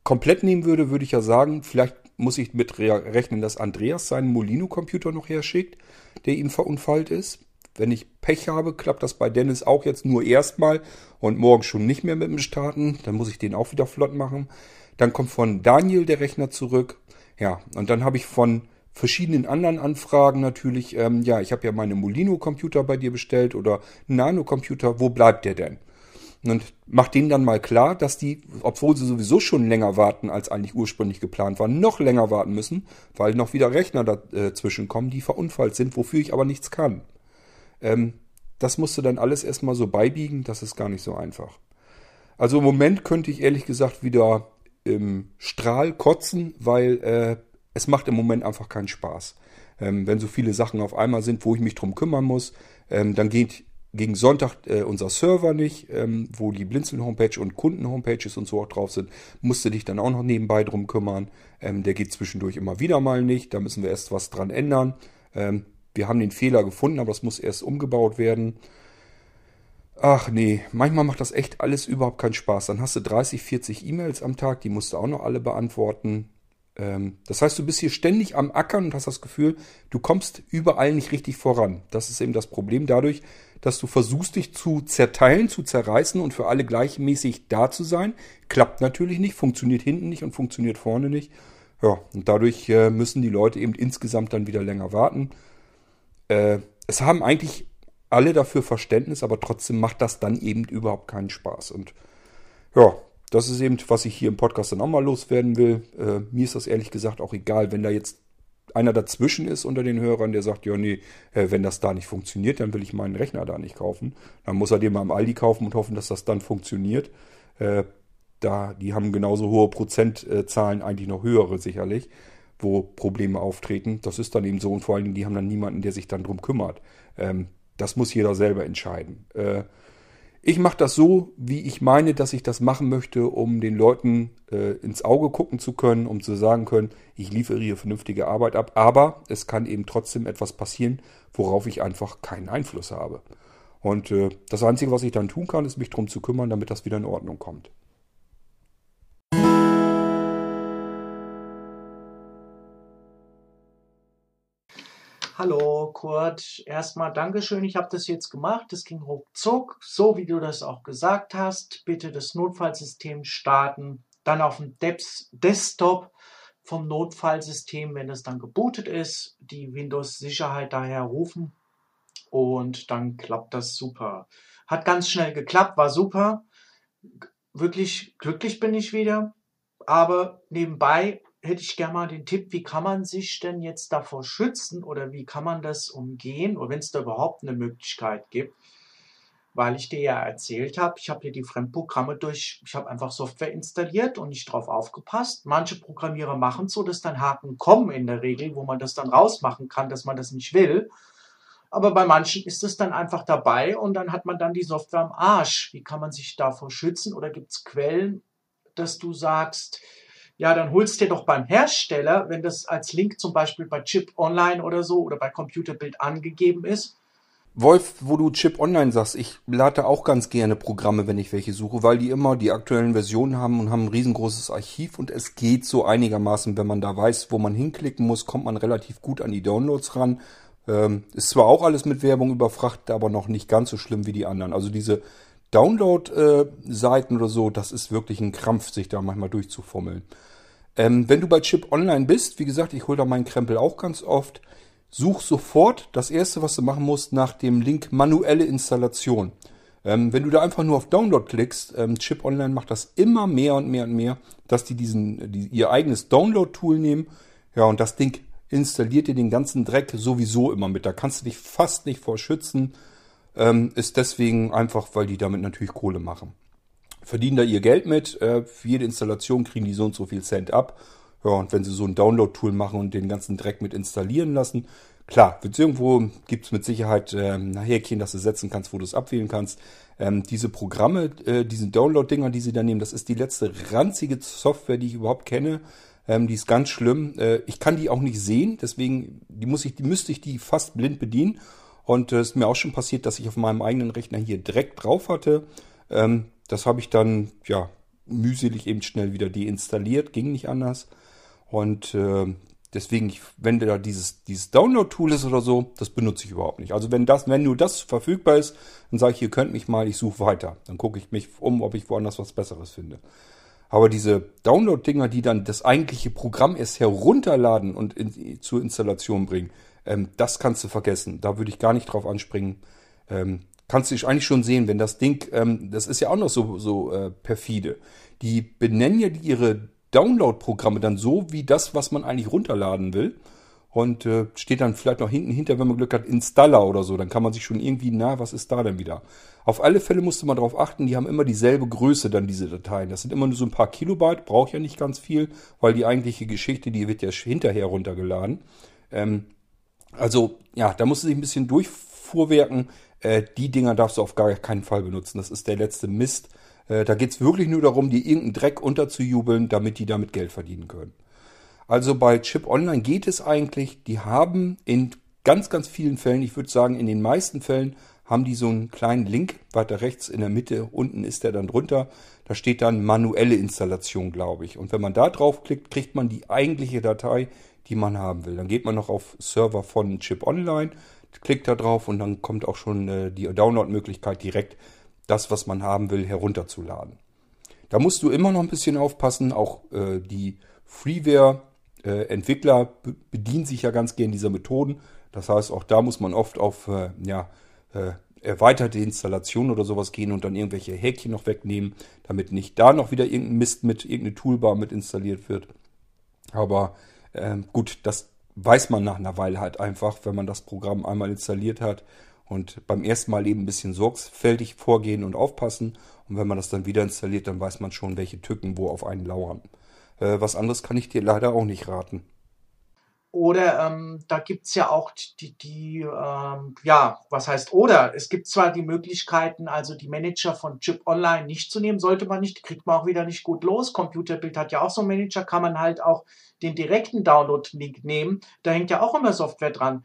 A: komplett nehmen würde, würde ich ja sagen, vielleicht muss ich mit rechnen, dass Andreas seinen Molino-Computer noch herschickt, der ihm verunfallt ist. Wenn ich Pech habe, klappt das bei Dennis auch jetzt nur erstmal und morgen schon nicht mehr mit dem Starten. Dann muss ich den auch wieder flott machen. Dann kommt von Daniel der Rechner zurück. Ja, und dann habe ich von verschiedenen anderen Anfragen natürlich, ähm, ja, ich habe ja meine Molino-Computer bei dir bestellt oder Nano-Computer, wo bleibt der denn? Und macht denen dann mal klar, dass die, obwohl sie sowieso schon länger warten, als eigentlich ursprünglich geplant war, noch länger warten müssen, weil noch wieder Rechner dazwischen kommen, die verunfallt sind, wofür ich aber nichts kann. Ähm, das musst du dann alles erstmal so beibiegen, das ist gar nicht so einfach. Also im Moment könnte ich ehrlich gesagt wieder im Strahl kotzen, weil äh, es macht im Moment einfach keinen Spaß. Ähm, wenn so viele Sachen auf einmal sind, wo ich mich drum kümmern muss, ähm, dann geht gegen Sonntag äh, unser Server nicht, ähm, wo die Blinzeln-Homepage und Kunden-Homepages und so auch drauf sind, musst du dich dann auch noch nebenbei drum kümmern. Ähm, der geht zwischendurch immer wieder mal nicht, da müssen wir erst was dran ändern. Ähm, wir haben den Fehler gefunden, aber es muss erst umgebaut werden. Ach nee, manchmal macht das echt alles überhaupt keinen Spaß. Dann hast du 30, 40 E-Mails am Tag, die musst du auch noch alle beantworten. Ähm, das heißt, du bist hier ständig am Ackern und hast das Gefühl, du kommst überall nicht richtig voran. Das ist eben das Problem dadurch, dass du versuchst, dich zu zerteilen, zu zerreißen und für alle gleichmäßig da zu sein. Klappt natürlich nicht, funktioniert hinten nicht und funktioniert vorne nicht. Ja, und dadurch äh, müssen die Leute eben insgesamt dann wieder länger warten. Äh, es haben eigentlich alle dafür Verständnis, aber trotzdem macht das dann eben überhaupt keinen Spaß. Und ja, das ist eben, was ich hier im Podcast dann auch mal loswerden will. Äh, mir ist das ehrlich gesagt auch egal, wenn da jetzt einer dazwischen ist unter den Hörern, der sagt, ja nee, äh, wenn das da nicht funktioniert, dann will ich meinen Rechner da nicht kaufen. Dann muss er den mal am Aldi kaufen und hoffen, dass das dann funktioniert. Äh, da, die haben genauso hohe Prozentzahlen, eigentlich noch höhere sicherlich, wo Probleme auftreten. Das ist dann eben so und vor allen Dingen, die haben dann niemanden, der sich dann drum kümmert. Ähm, das muss jeder selber entscheiden. Äh, ich mache das so, wie ich meine, dass ich das machen möchte, um den Leuten äh, ins Auge gucken zu können, um zu sagen können, ich liefere hier vernünftige Arbeit ab, aber es kann eben trotzdem etwas passieren, worauf ich einfach keinen Einfluss habe. Und äh, das Einzige, was ich dann tun kann, ist mich darum zu kümmern, damit das wieder in Ordnung kommt.
B: Hallo Kurt, erstmal Dankeschön, ich habe das jetzt gemacht, das ging ruckzuck, so wie du das auch gesagt hast. Bitte das Notfallsystem starten, dann auf dem Desktop vom Notfallsystem, wenn es dann gebootet ist, die Windows-Sicherheit daher rufen und dann klappt das super. Hat ganz schnell geklappt, war super. Wirklich glücklich bin ich wieder, aber nebenbei hätte ich gerne mal den Tipp, wie kann man sich denn jetzt davor schützen oder wie kann man das umgehen oder wenn es da überhaupt eine Möglichkeit gibt. Weil ich dir ja erzählt habe, ich habe hier die Fremdprogramme durch, ich habe einfach Software installiert und nicht drauf aufgepasst. Manche Programmierer machen so, dass dann Haken kommen in der Regel, wo man das dann rausmachen kann, dass man das nicht will. Aber bei manchen ist es dann einfach dabei und dann hat man dann die Software am Arsch. Wie kann man sich davor schützen? Oder gibt es Quellen, dass du sagst, ja, dann holst dir doch beim Hersteller, wenn das als Link zum Beispiel bei Chip Online oder so oder bei Computerbild angegeben ist.
A: Wolf, wo du Chip Online sagst, ich lade auch ganz gerne Programme, wenn ich welche suche, weil die immer die aktuellen Versionen haben und haben ein riesengroßes Archiv und es geht so einigermaßen, wenn man da weiß, wo man hinklicken muss, kommt man relativ gut an die Downloads ran. Ähm, ist zwar auch alles mit Werbung überfrachtet, aber noch nicht ganz so schlimm wie die anderen. Also diese Download-Seiten äh, oder so, das ist wirklich ein Krampf, sich da manchmal durchzufummeln. Ähm, wenn du bei Chip Online bist, wie gesagt, ich hole da meinen Krempel auch ganz oft, such sofort das erste, was du machen musst, nach dem Link manuelle Installation. Ähm, wenn du da einfach nur auf Download klickst, ähm, Chip Online macht das immer mehr und mehr und mehr, dass die diesen, die, ihr eigenes Download-Tool nehmen. Ja, und das Ding installiert dir den ganzen Dreck sowieso immer mit. Da kannst du dich fast nicht vor schützen. Ähm, ist deswegen einfach, weil die damit natürlich Kohle machen verdienen da ihr Geld mit. Äh, für jede Installation kriegen die so und so viel Cent ab. Ja, und wenn sie so ein Download-Tool machen und den ganzen Dreck mit installieren lassen, klar, wird's irgendwo gibt es mit Sicherheit äh, ein Häkchen, das du setzen kannst, wo du es abwählen kannst. Ähm, diese Programme, äh, diese Download-Dinger, die sie da nehmen, das ist die letzte ranzige Software, die ich überhaupt kenne. Ähm, die ist ganz schlimm. Äh, ich kann die auch nicht sehen, deswegen die muss ich, die müsste ich die fast blind bedienen. Und es äh, ist mir auch schon passiert, dass ich auf meinem eigenen Rechner hier direkt drauf hatte. Ähm, das habe ich dann, ja, mühselig eben schnell wieder deinstalliert, ging nicht anders. Und äh, deswegen, wenn da dieses, dieses Download-Tool ist oder so, das benutze ich überhaupt nicht. Also wenn das, wenn nur das verfügbar ist, dann sage ich, ihr könnt mich mal, ich suche weiter. Dann gucke ich mich um, ob ich woanders was Besseres finde. Aber diese Download-Dinger, die dann das eigentliche Programm erst herunterladen und in, zur Installation bringen, ähm, das kannst du vergessen. Da würde ich gar nicht drauf anspringen. Ähm, kannst du eigentlich schon sehen, wenn das Ding, ähm, das ist ja auch noch so, so äh, perfide. Die benennen ja ihre Download-Programme dann so wie das, was man eigentlich runterladen will. Und äh, steht dann vielleicht noch hinten hinter, wenn man Glück hat, Installer oder so. Dann kann man sich schon irgendwie, na, was ist da denn wieder? Auf alle Fälle musste man darauf achten, die haben immer dieselbe Größe dann, diese Dateien. Das sind immer nur so ein paar Kilobyte, braucht ja nicht ganz viel, weil die eigentliche Geschichte, die wird ja hinterher runtergeladen. Ähm, also, ja, da musst du sich ein bisschen durchfuhrwerken. Äh, die Dinger darfst du auf gar keinen Fall benutzen. Das ist der letzte Mist. Äh, da geht's wirklich nur darum, die irgendeinen Dreck unterzujubeln, damit die damit Geld verdienen können. Also bei Chip Online geht es eigentlich, die haben in ganz, ganz vielen Fällen, ich würde sagen in den meisten Fällen, haben die so einen kleinen Link weiter rechts in der Mitte, unten ist der dann drunter. Da steht dann manuelle Installation, glaube ich. Und wenn man da draufklickt, kriegt man die eigentliche Datei, die man haben will. Dann geht man noch auf Server von Chip Online, klickt da drauf und dann kommt auch schon äh, die Download-Möglichkeit direkt, das, was man haben will, herunterzuladen. Da musst du immer noch ein bisschen aufpassen. Auch äh, die Freeware äh, Entwickler bedienen sich ja ganz gern dieser Methoden. Das heißt, auch da muss man oft auf äh, ja, äh, erweiterte Installation oder sowas gehen und dann irgendwelche Häkchen noch wegnehmen, damit nicht da noch wieder irgendein Mist mit irgendeine Toolbar mit installiert wird. Aber ähm, gut, das weiß man nach einer Weile halt einfach, wenn man das Programm einmal installiert hat und beim ersten Mal eben ein bisschen sorgfältig vorgehen und aufpassen. Und wenn man das dann wieder installiert, dann weiß man schon, welche Tücken wo auf einen lauern. Äh, was anderes kann ich dir leider auch nicht raten.
B: Oder ähm, da gibt's ja auch die, die ähm, ja, was heißt oder? Es gibt zwar die Möglichkeiten, also die Manager von Chip Online nicht zu nehmen, sollte man nicht, kriegt man auch wieder nicht gut los. Computerbild hat ja auch so einen Manager, kann man halt auch den direkten Download-Link nehmen. Da hängt ja auch immer Software dran.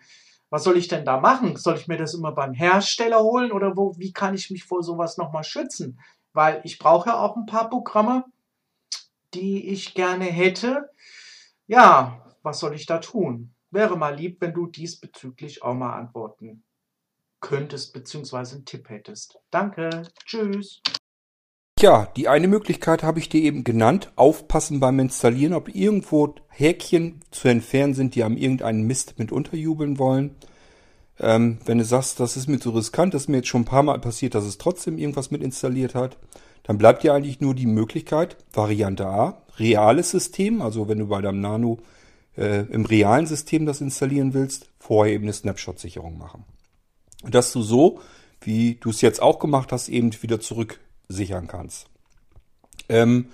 B: Was soll ich denn da machen? Soll ich mir das immer beim Hersteller holen oder wo, wie kann ich mich vor sowas nochmal schützen? Weil ich brauche ja auch ein paar Programme, die ich gerne hätte. Ja, was soll ich da tun? Wäre mal lieb, wenn du diesbezüglich auch mal antworten könntest, beziehungsweise einen Tipp hättest. Danke. Tschüss.
A: Ja, die eine Möglichkeit habe ich dir eben genannt. Aufpassen beim Installieren, ob irgendwo Häkchen zu entfernen sind, die am irgendeinen Mist mit unterjubeln wollen. Ähm, wenn du sagst, das ist mir zu riskant, das ist mir jetzt schon ein paar Mal passiert, dass es trotzdem irgendwas mit installiert hat, dann bleibt dir eigentlich nur die Möglichkeit, Variante A, reales System, also wenn du bei deinem Nano äh, im realen System das installieren willst, vorher eben eine Snapshot-Sicherung machen. Dass du so, wie du es jetzt auch gemacht hast, eben wieder zurücksichern kannst. Ähm,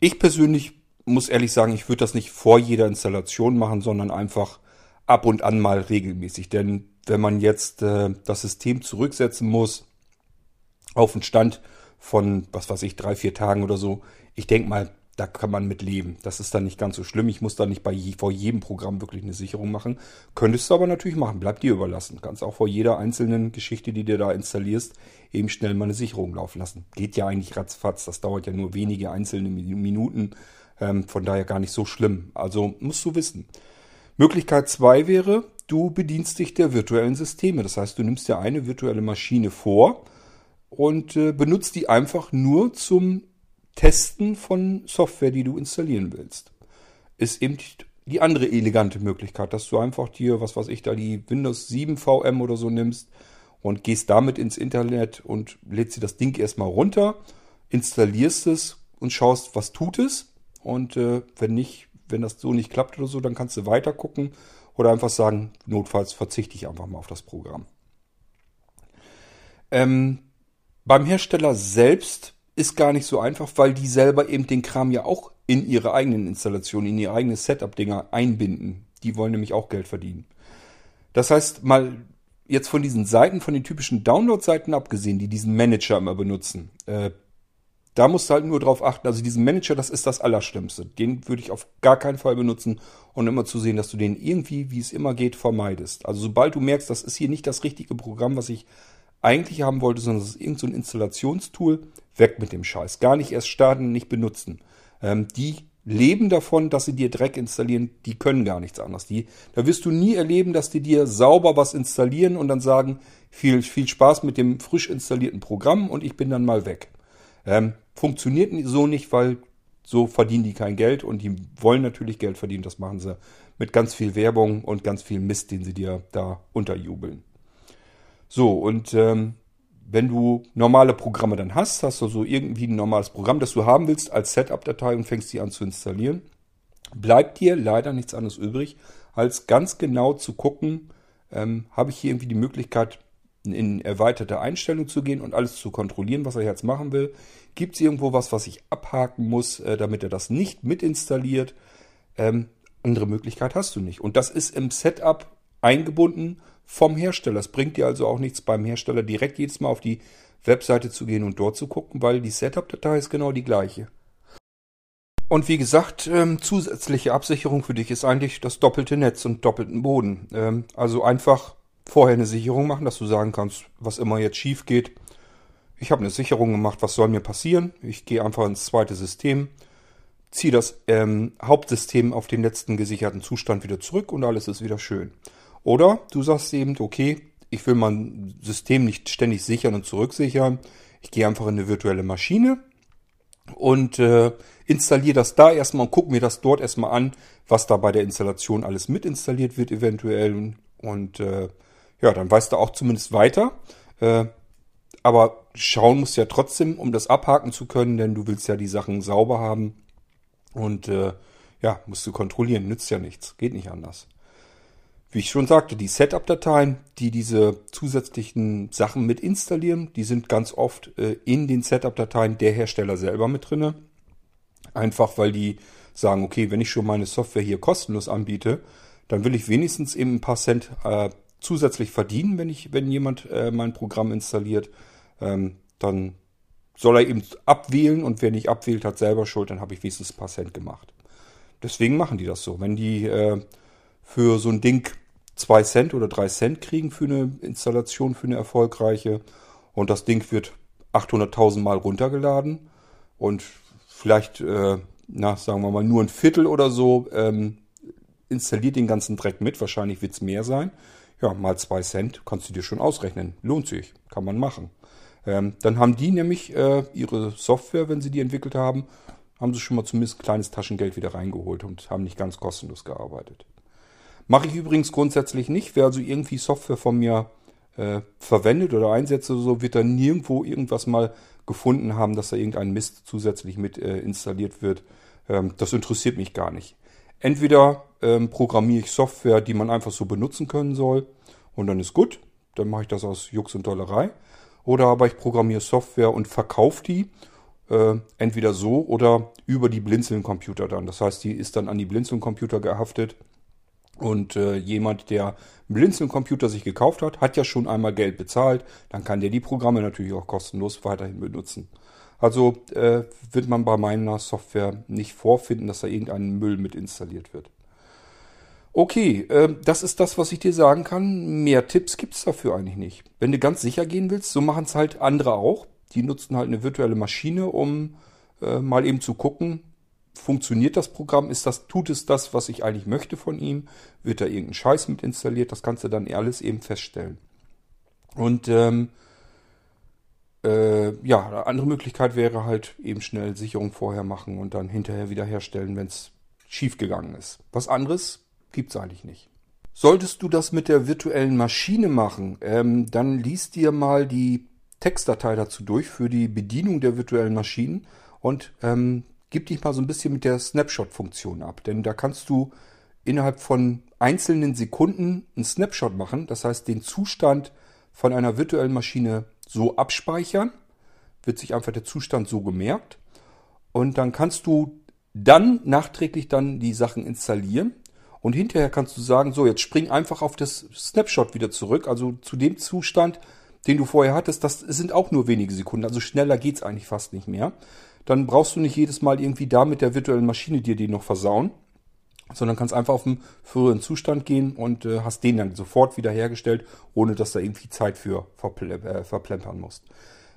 A: ich persönlich muss ehrlich sagen, ich würde das nicht vor jeder Installation machen, sondern einfach ab und an mal regelmäßig. Denn wenn man jetzt äh, das System zurücksetzen muss auf einen Stand von, was weiß ich, drei, vier Tagen oder so, ich denke mal, da kann man mit leben. Das ist dann nicht ganz so schlimm. Ich muss da nicht bei je, vor jedem Programm wirklich eine Sicherung machen. Könntest du aber natürlich machen. Bleibt dir überlassen. Kannst auch vor jeder einzelnen Geschichte, die dir da installierst, eben schnell mal eine Sicherung laufen lassen. Geht ja eigentlich ratzfatz. Das dauert ja nur wenige einzelne Minuten. Ähm, von daher gar nicht so schlimm. Also musst du wissen. Möglichkeit zwei wäre, du bedienst dich der virtuellen Systeme. Das heißt, du nimmst dir eine virtuelle Maschine vor und äh, benutzt die einfach nur zum Testen von Software, die du installieren willst. Ist eben die andere elegante Möglichkeit, dass du einfach dir, was weiß ich, da die Windows 7 VM oder so nimmst und gehst damit ins Internet und lädst dir das Ding erstmal runter, installierst es und schaust, was tut es. Und äh, wenn nicht, wenn das so nicht klappt oder so, dann kannst du weiter gucken oder einfach sagen, notfalls verzichte ich einfach mal auf das Programm. Ähm, beim Hersteller selbst ist gar nicht so einfach, weil die selber eben den Kram ja auch in ihre eigenen Installationen, in ihre eigenen Setup-Dinger einbinden. Die wollen nämlich auch Geld verdienen. Das heißt, mal jetzt von diesen Seiten, von den typischen Download-Seiten abgesehen, die diesen Manager immer benutzen, äh, da musst du halt nur drauf achten. Also diesen Manager, das ist das Allerschlimmste. Den würde ich auf gar keinen Fall benutzen und immer zu sehen, dass du den irgendwie, wie es immer geht, vermeidest. Also sobald du merkst, das ist hier nicht das richtige Programm, was ich eigentlich haben wollte, sondern es ist irgendein so Installationstool. Weg mit dem Scheiß. Gar nicht erst starten, nicht benutzen. Ähm, die leben davon, dass sie dir Dreck installieren, die können gar nichts anderes. Die, da wirst du nie erleben, dass die dir sauber was installieren und dann sagen, viel, viel Spaß mit dem frisch installierten Programm und ich bin dann mal weg. Ähm, funktioniert so nicht, weil so verdienen die kein Geld und die wollen natürlich Geld verdienen. Das machen sie mit ganz viel Werbung und ganz viel Mist, den sie dir da unterjubeln. So, und ähm, wenn du normale Programme dann hast, hast du so irgendwie ein normales Programm, das du haben willst als Setup-Datei und fängst die an zu installieren, bleibt dir leider nichts anderes übrig, als ganz genau zu gucken, ähm, habe ich hier irgendwie die Möglichkeit, in erweiterte Einstellungen zu gehen und alles zu kontrollieren, was er jetzt machen will. Gibt es irgendwo was, was ich abhaken muss, äh, damit er das nicht mit installiert? Ähm, andere Möglichkeit hast du nicht. Und das ist im Setup eingebunden vom Hersteller. Es bringt dir also auch nichts beim Hersteller direkt jedes Mal auf die Webseite zu gehen und dort zu gucken, weil die Setup-Datei ist genau die gleiche. Und wie gesagt, ähm, zusätzliche Absicherung für dich ist eigentlich das doppelte Netz und doppelten Boden. Ähm, also einfach vorher eine Sicherung machen, dass du sagen kannst, was immer jetzt schief geht. Ich habe eine Sicherung gemacht, was soll mir passieren? Ich gehe einfach ins zweite System, ziehe das ähm, Hauptsystem auf den letzten gesicherten Zustand wieder zurück und alles ist wieder schön. Oder du sagst eben, okay, ich will mein System nicht ständig sichern und zurücksichern. Ich gehe einfach in eine virtuelle Maschine und äh, installiere das da erstmal und gucke mir das dort erstmal an, was da bei der Installation alles mit installiert wird eventuell. Und äh, ja, dann weißt du auch zumindest weiter. Äh, aber schauen musst du ja trotzdem, um das abhaken zu können, denn du willst ja die Sachen sauber haben. Und äh, ja, musst du kontrollieren, nützt ja nichts, geht nicht anders. Wie ich schon sagte, die Setup-Dateien, die diese zusätzlichen Sachen mit installieren, die sind ganz oft äh, in den Setup-Dateien der Hersteller selber mit drinne. Einfach weil die sagen, okay, wenn ich schon meine Software hier kostenlos anbiete, dann will ich wenigstens eben ein paar Cent äh, zusätzlich verdienen, wenn ich, wenn jemand äh, mein Programm installiert. Ähm, dann soll er eben abwählen und wer nicht abwählt, hat selber Schuld, dann habe ich wenigstens ein paar Cent gemacht. Deswegen machen die das so. Wenn die äh, für so ein Ding zwei Cent oder drei Cent kriegen für eine Installation, für eine erfolgreiche. Und das Ding wird 800.000 Mal runtergeladen. Und vielleicht, äh, na, sagen wir mal, nur ein Viertel oder so ähm, installiert den ganzen Dreck mit. Wahrscheinlich wird es mehr sein. Ja, mal zwei Cent kannst du dir schon ausrechnen. Lohnt sich. Kann man machen. Ähm, dann haben die nämlich äh, ihre Software, wenn sie die entwickelt haben, haben sie schon mal zumindest ein kleines Taschengeld wieder reingeholt und haben nicht ganz kostenlos gearbeitet. Mache ich übrigens grundsätzlich nicht. Wer also irgendwie Software von mir äh, verwendet oder einsetzt oder so, wird dann nirgendwo irgendwas mal gefunden haben, dass da irgendein Mist zusätzlich mit äh, installiert wird. Ähm, das interessiert mich gar nicht. Entweder ähm, programmiere ich Software, die man einfach so benutzen können soll und dann ist gut. Dann mache ich das aus Jux und Dollerei. Oder aber ich programmiere Software und verkaufe die äh, entweder so oder über die Blinzeln-Computer dann. Das heißt, die ist dann an die Blinzeln-Computer gehaftet und äh, jemand, der einen Blinzeln-Computer sich gekauft hat, hat ja schon einmal Geld bezahlt. Dann kann der die Programme natürlich auch kostenlos weiterhin benutzen. Also äh, wird man bei meiner Software nicht vorfinden, dass da irgendein Müll mit installiert wird. Okay, äh, das ist das, was ich dir sagen kann. Mehr Tipps gibt's dafür eigentlich nicht. Wenn du ganz sicher gehen willst, so machen es halt andere auch. Die nutzen halt eine virtuelle Maschine, um äh, mal eben zu gucken, funktioniert das Programm? Ist das, tut es das, was ich eigentlich möchte von ihm? Wird da irgendein Scheiß mit installiert? Das kannst du dann alles eben feststellen. Und ähm, äh, ja, eine andere Möglichkeit wäre halt eben schnell Sicherung vorher machen und dann hinterher wieder herstellen, wenn es schief gegangen ist. Was anderes gibt's eigentlich nicht. Solltest du das mit der virtuellen Maschine machen, ähm, dann liest dir mal die Textdatei dazu durch für die Bedienung der virtuellen Maschinen und ähm, gib dich mal so ein bisschen mit der Snapshot-Funktion ab. Denn da kannst du innerhalb von einzelnen Sekunden einen Snapshot machen. Das heißt, den Zustand von einer virtuellen Maschine so abspeichern. Wird sich einfach der Zustand so gemerkt. Und dann kannst du dann nachträglich dann die Sachen installieren. Und hinterher kannst du sagen, so, jetzt spring einfach auf das Snapshot wieder zurück. Also zu dem Zustand, den du vorher hattest, das sind auch nur wenige Sekunden. Also schneller geht's eigentlich fast nicht mehr dann brauchst du nicht jedes Mal irgendwie da mit der virtuellen Maschine dir die noch versauen, sondern kannst einfach auf den früheren Zustand gehen und äh, hast den dann sofort wieder hergestellt, ohne dass da irgendwie Zeit für verple äh, verplempern musst.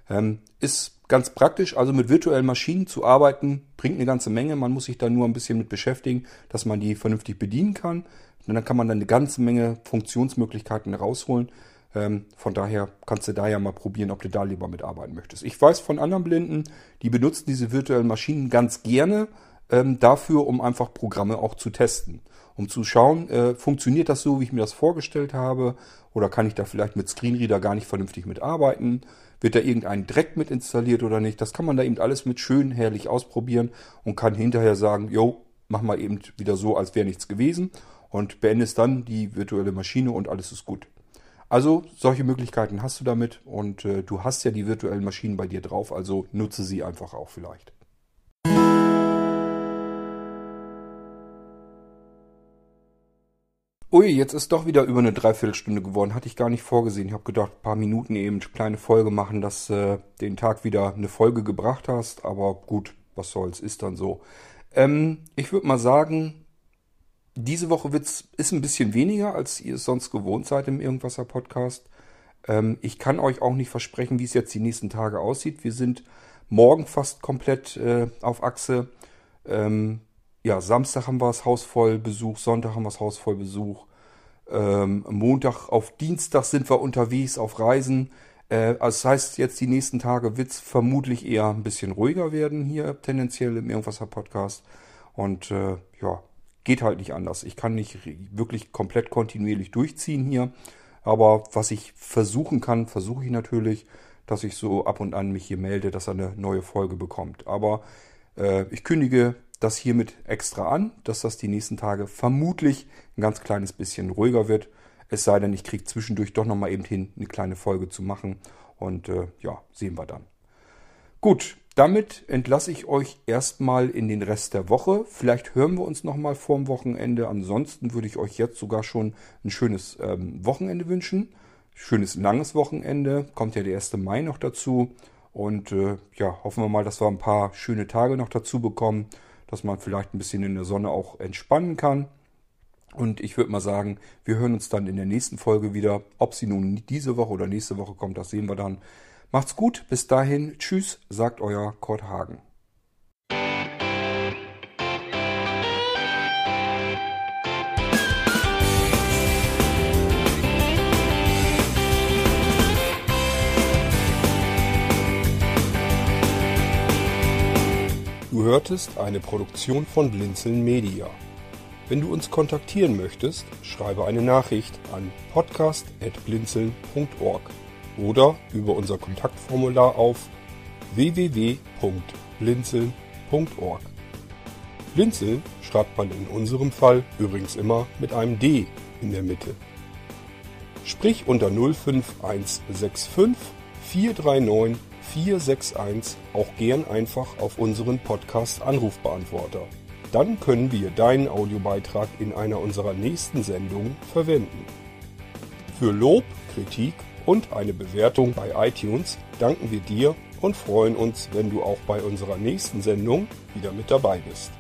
A: Ähm, ist ganz praktisch, also mit virtuellen Maschinen zu arbeiten, bringt eine ganze Menge. Man muss sich da nur ein bisschen mit beschäftigen, dass man die vernünftig bedienen kann. Und dann kann man dann eine ganze Menge Funktionsmöglichkeiten rausholen. Ähm, von daher kannst du da ja mal probieren, ob du da lieber mitarbeiten möchtest. Ich weiß von anderen Blinden, die benutzen diese virtuellen Maschinen ganz gerne ähm, dafür, um einfach Programme auch zu testen. Um zu schauen, äh, funktioniert das so, wie ich mir das vorgestellt habe? Oder kann ich da vielleicht mit Screenreader gar nicht vernünftig mitarbeiten? Wird da irgendein Dreck mit installiert oder nicht? Das kann man da eben alles mit schön herrlich ausprobieren und kann hinterher sagen, jo, mach mal eben wieder so, als wäre nichts gewesen und beendest dann die virtuelle Maschine und alles ist gut. Also solche Möglichkeiten hast du damit und äh, du hast ja die virtuellen Maschinen bei dir drauf, also nutze sie einfach auch vielleicht. Ui, jetzt ist doch wieder über eine Dreiviertelstunde geworden. Hatte ich gar nicht vorgesehen. Ich habe gedacht, ein paar Minuten eben kleine Folge machen, dass äh, den Tag wieder eine Folge gebracht hast. Aber gut, was soll's, ist dann so. Ähm, ich würde mal sagen, diese Woche wird's, ist ein bisschen weniger, als ihr es sonst gewohnt seid im Irgendwasser Podcast. Ähm, ich kann euch auch nicht versprechen, wie es jetzt die nächsten Tage aussieht. Wir sind morgen fast komplett äh, auf Achse. Ähm, ja, Samstag haben wir das Haus voll Besuch, Sonntag haben wir das Haus voll Besuch. Ähm, Montag auf Dienstag sind wir unterwegs auf Reisen. Äh, also das heißt, jetzt die nächsten Tage wird es vermutlich eher ein bisschen ruhiger werden hier tendenziell im Irgendwasser Podcast. Und äh, ja, geht halt nicht anders. Ich kann nicht wirklich komplett kontinuierlich durchziehen hier. Aber was ich versuchen kann, versuche ich natürlich, dass ich so ab und an mich hier melde, dass er eine neue Folge bekommt. Aber äh, ich kündige das hiermit extra an, dass das die nächsten Tage vermutlich ein ganz kleines bisschen ruhiger wird. Es sei denn, ich kriege zwischendurch doch nochmal eben hin, eine kleine Folge zu machen. Und äh, ja, sehen wir dann. Gut, damit entlasse ich euch erstmal in den Rest der Woche. Vielleicht hören wir uns nochmal vorm Wochenende. Ansonsten würde ich euch jetzt sogar schon ein schönes ähm, Wochenende wünschen. Schönes langes Wochenende. Kommt ja der 1. Mai noch dazu. Und äh, ja, hoffen wir mal, dass wir ein paar schöne Tage noch dazu bekommen dass man vielleicht ein bisschen in der Sonne auch entspannen kann. Und ich würde mal sagen, wir hören uns dann in der nächsten Folge wieder. Ob sie nun diese Woche oder nächste Woche kommt, das sehen wir dann. Macht's gut, bis dahin, tschüss, sagt euer Kurt Hagen. Du hörtest eine Produktion von Blinzeln Media. Wenn du uns kontaktieren möchtest, schreibe eine Nachricht an podcast.blinzeln.org oder über unser Kontaktformular auf www.blinzeln.org. Blinzeln schreibt man in unserem Fall übrigens immer mit einem D in der Mitte. Sprich unter 05165 439 461 auch gern einfach auf unseren Podcast Anrufbeantworter. Dann können wir deinen Audiobeitrag in einer unserer nächsten Sendungen verwenden. Für Lob, Kritik und eine Bewertung bei iTunes danken wir dir und freuen uns, wenn du auch bei unserer nächsten Sendung wieder mit dabei bist.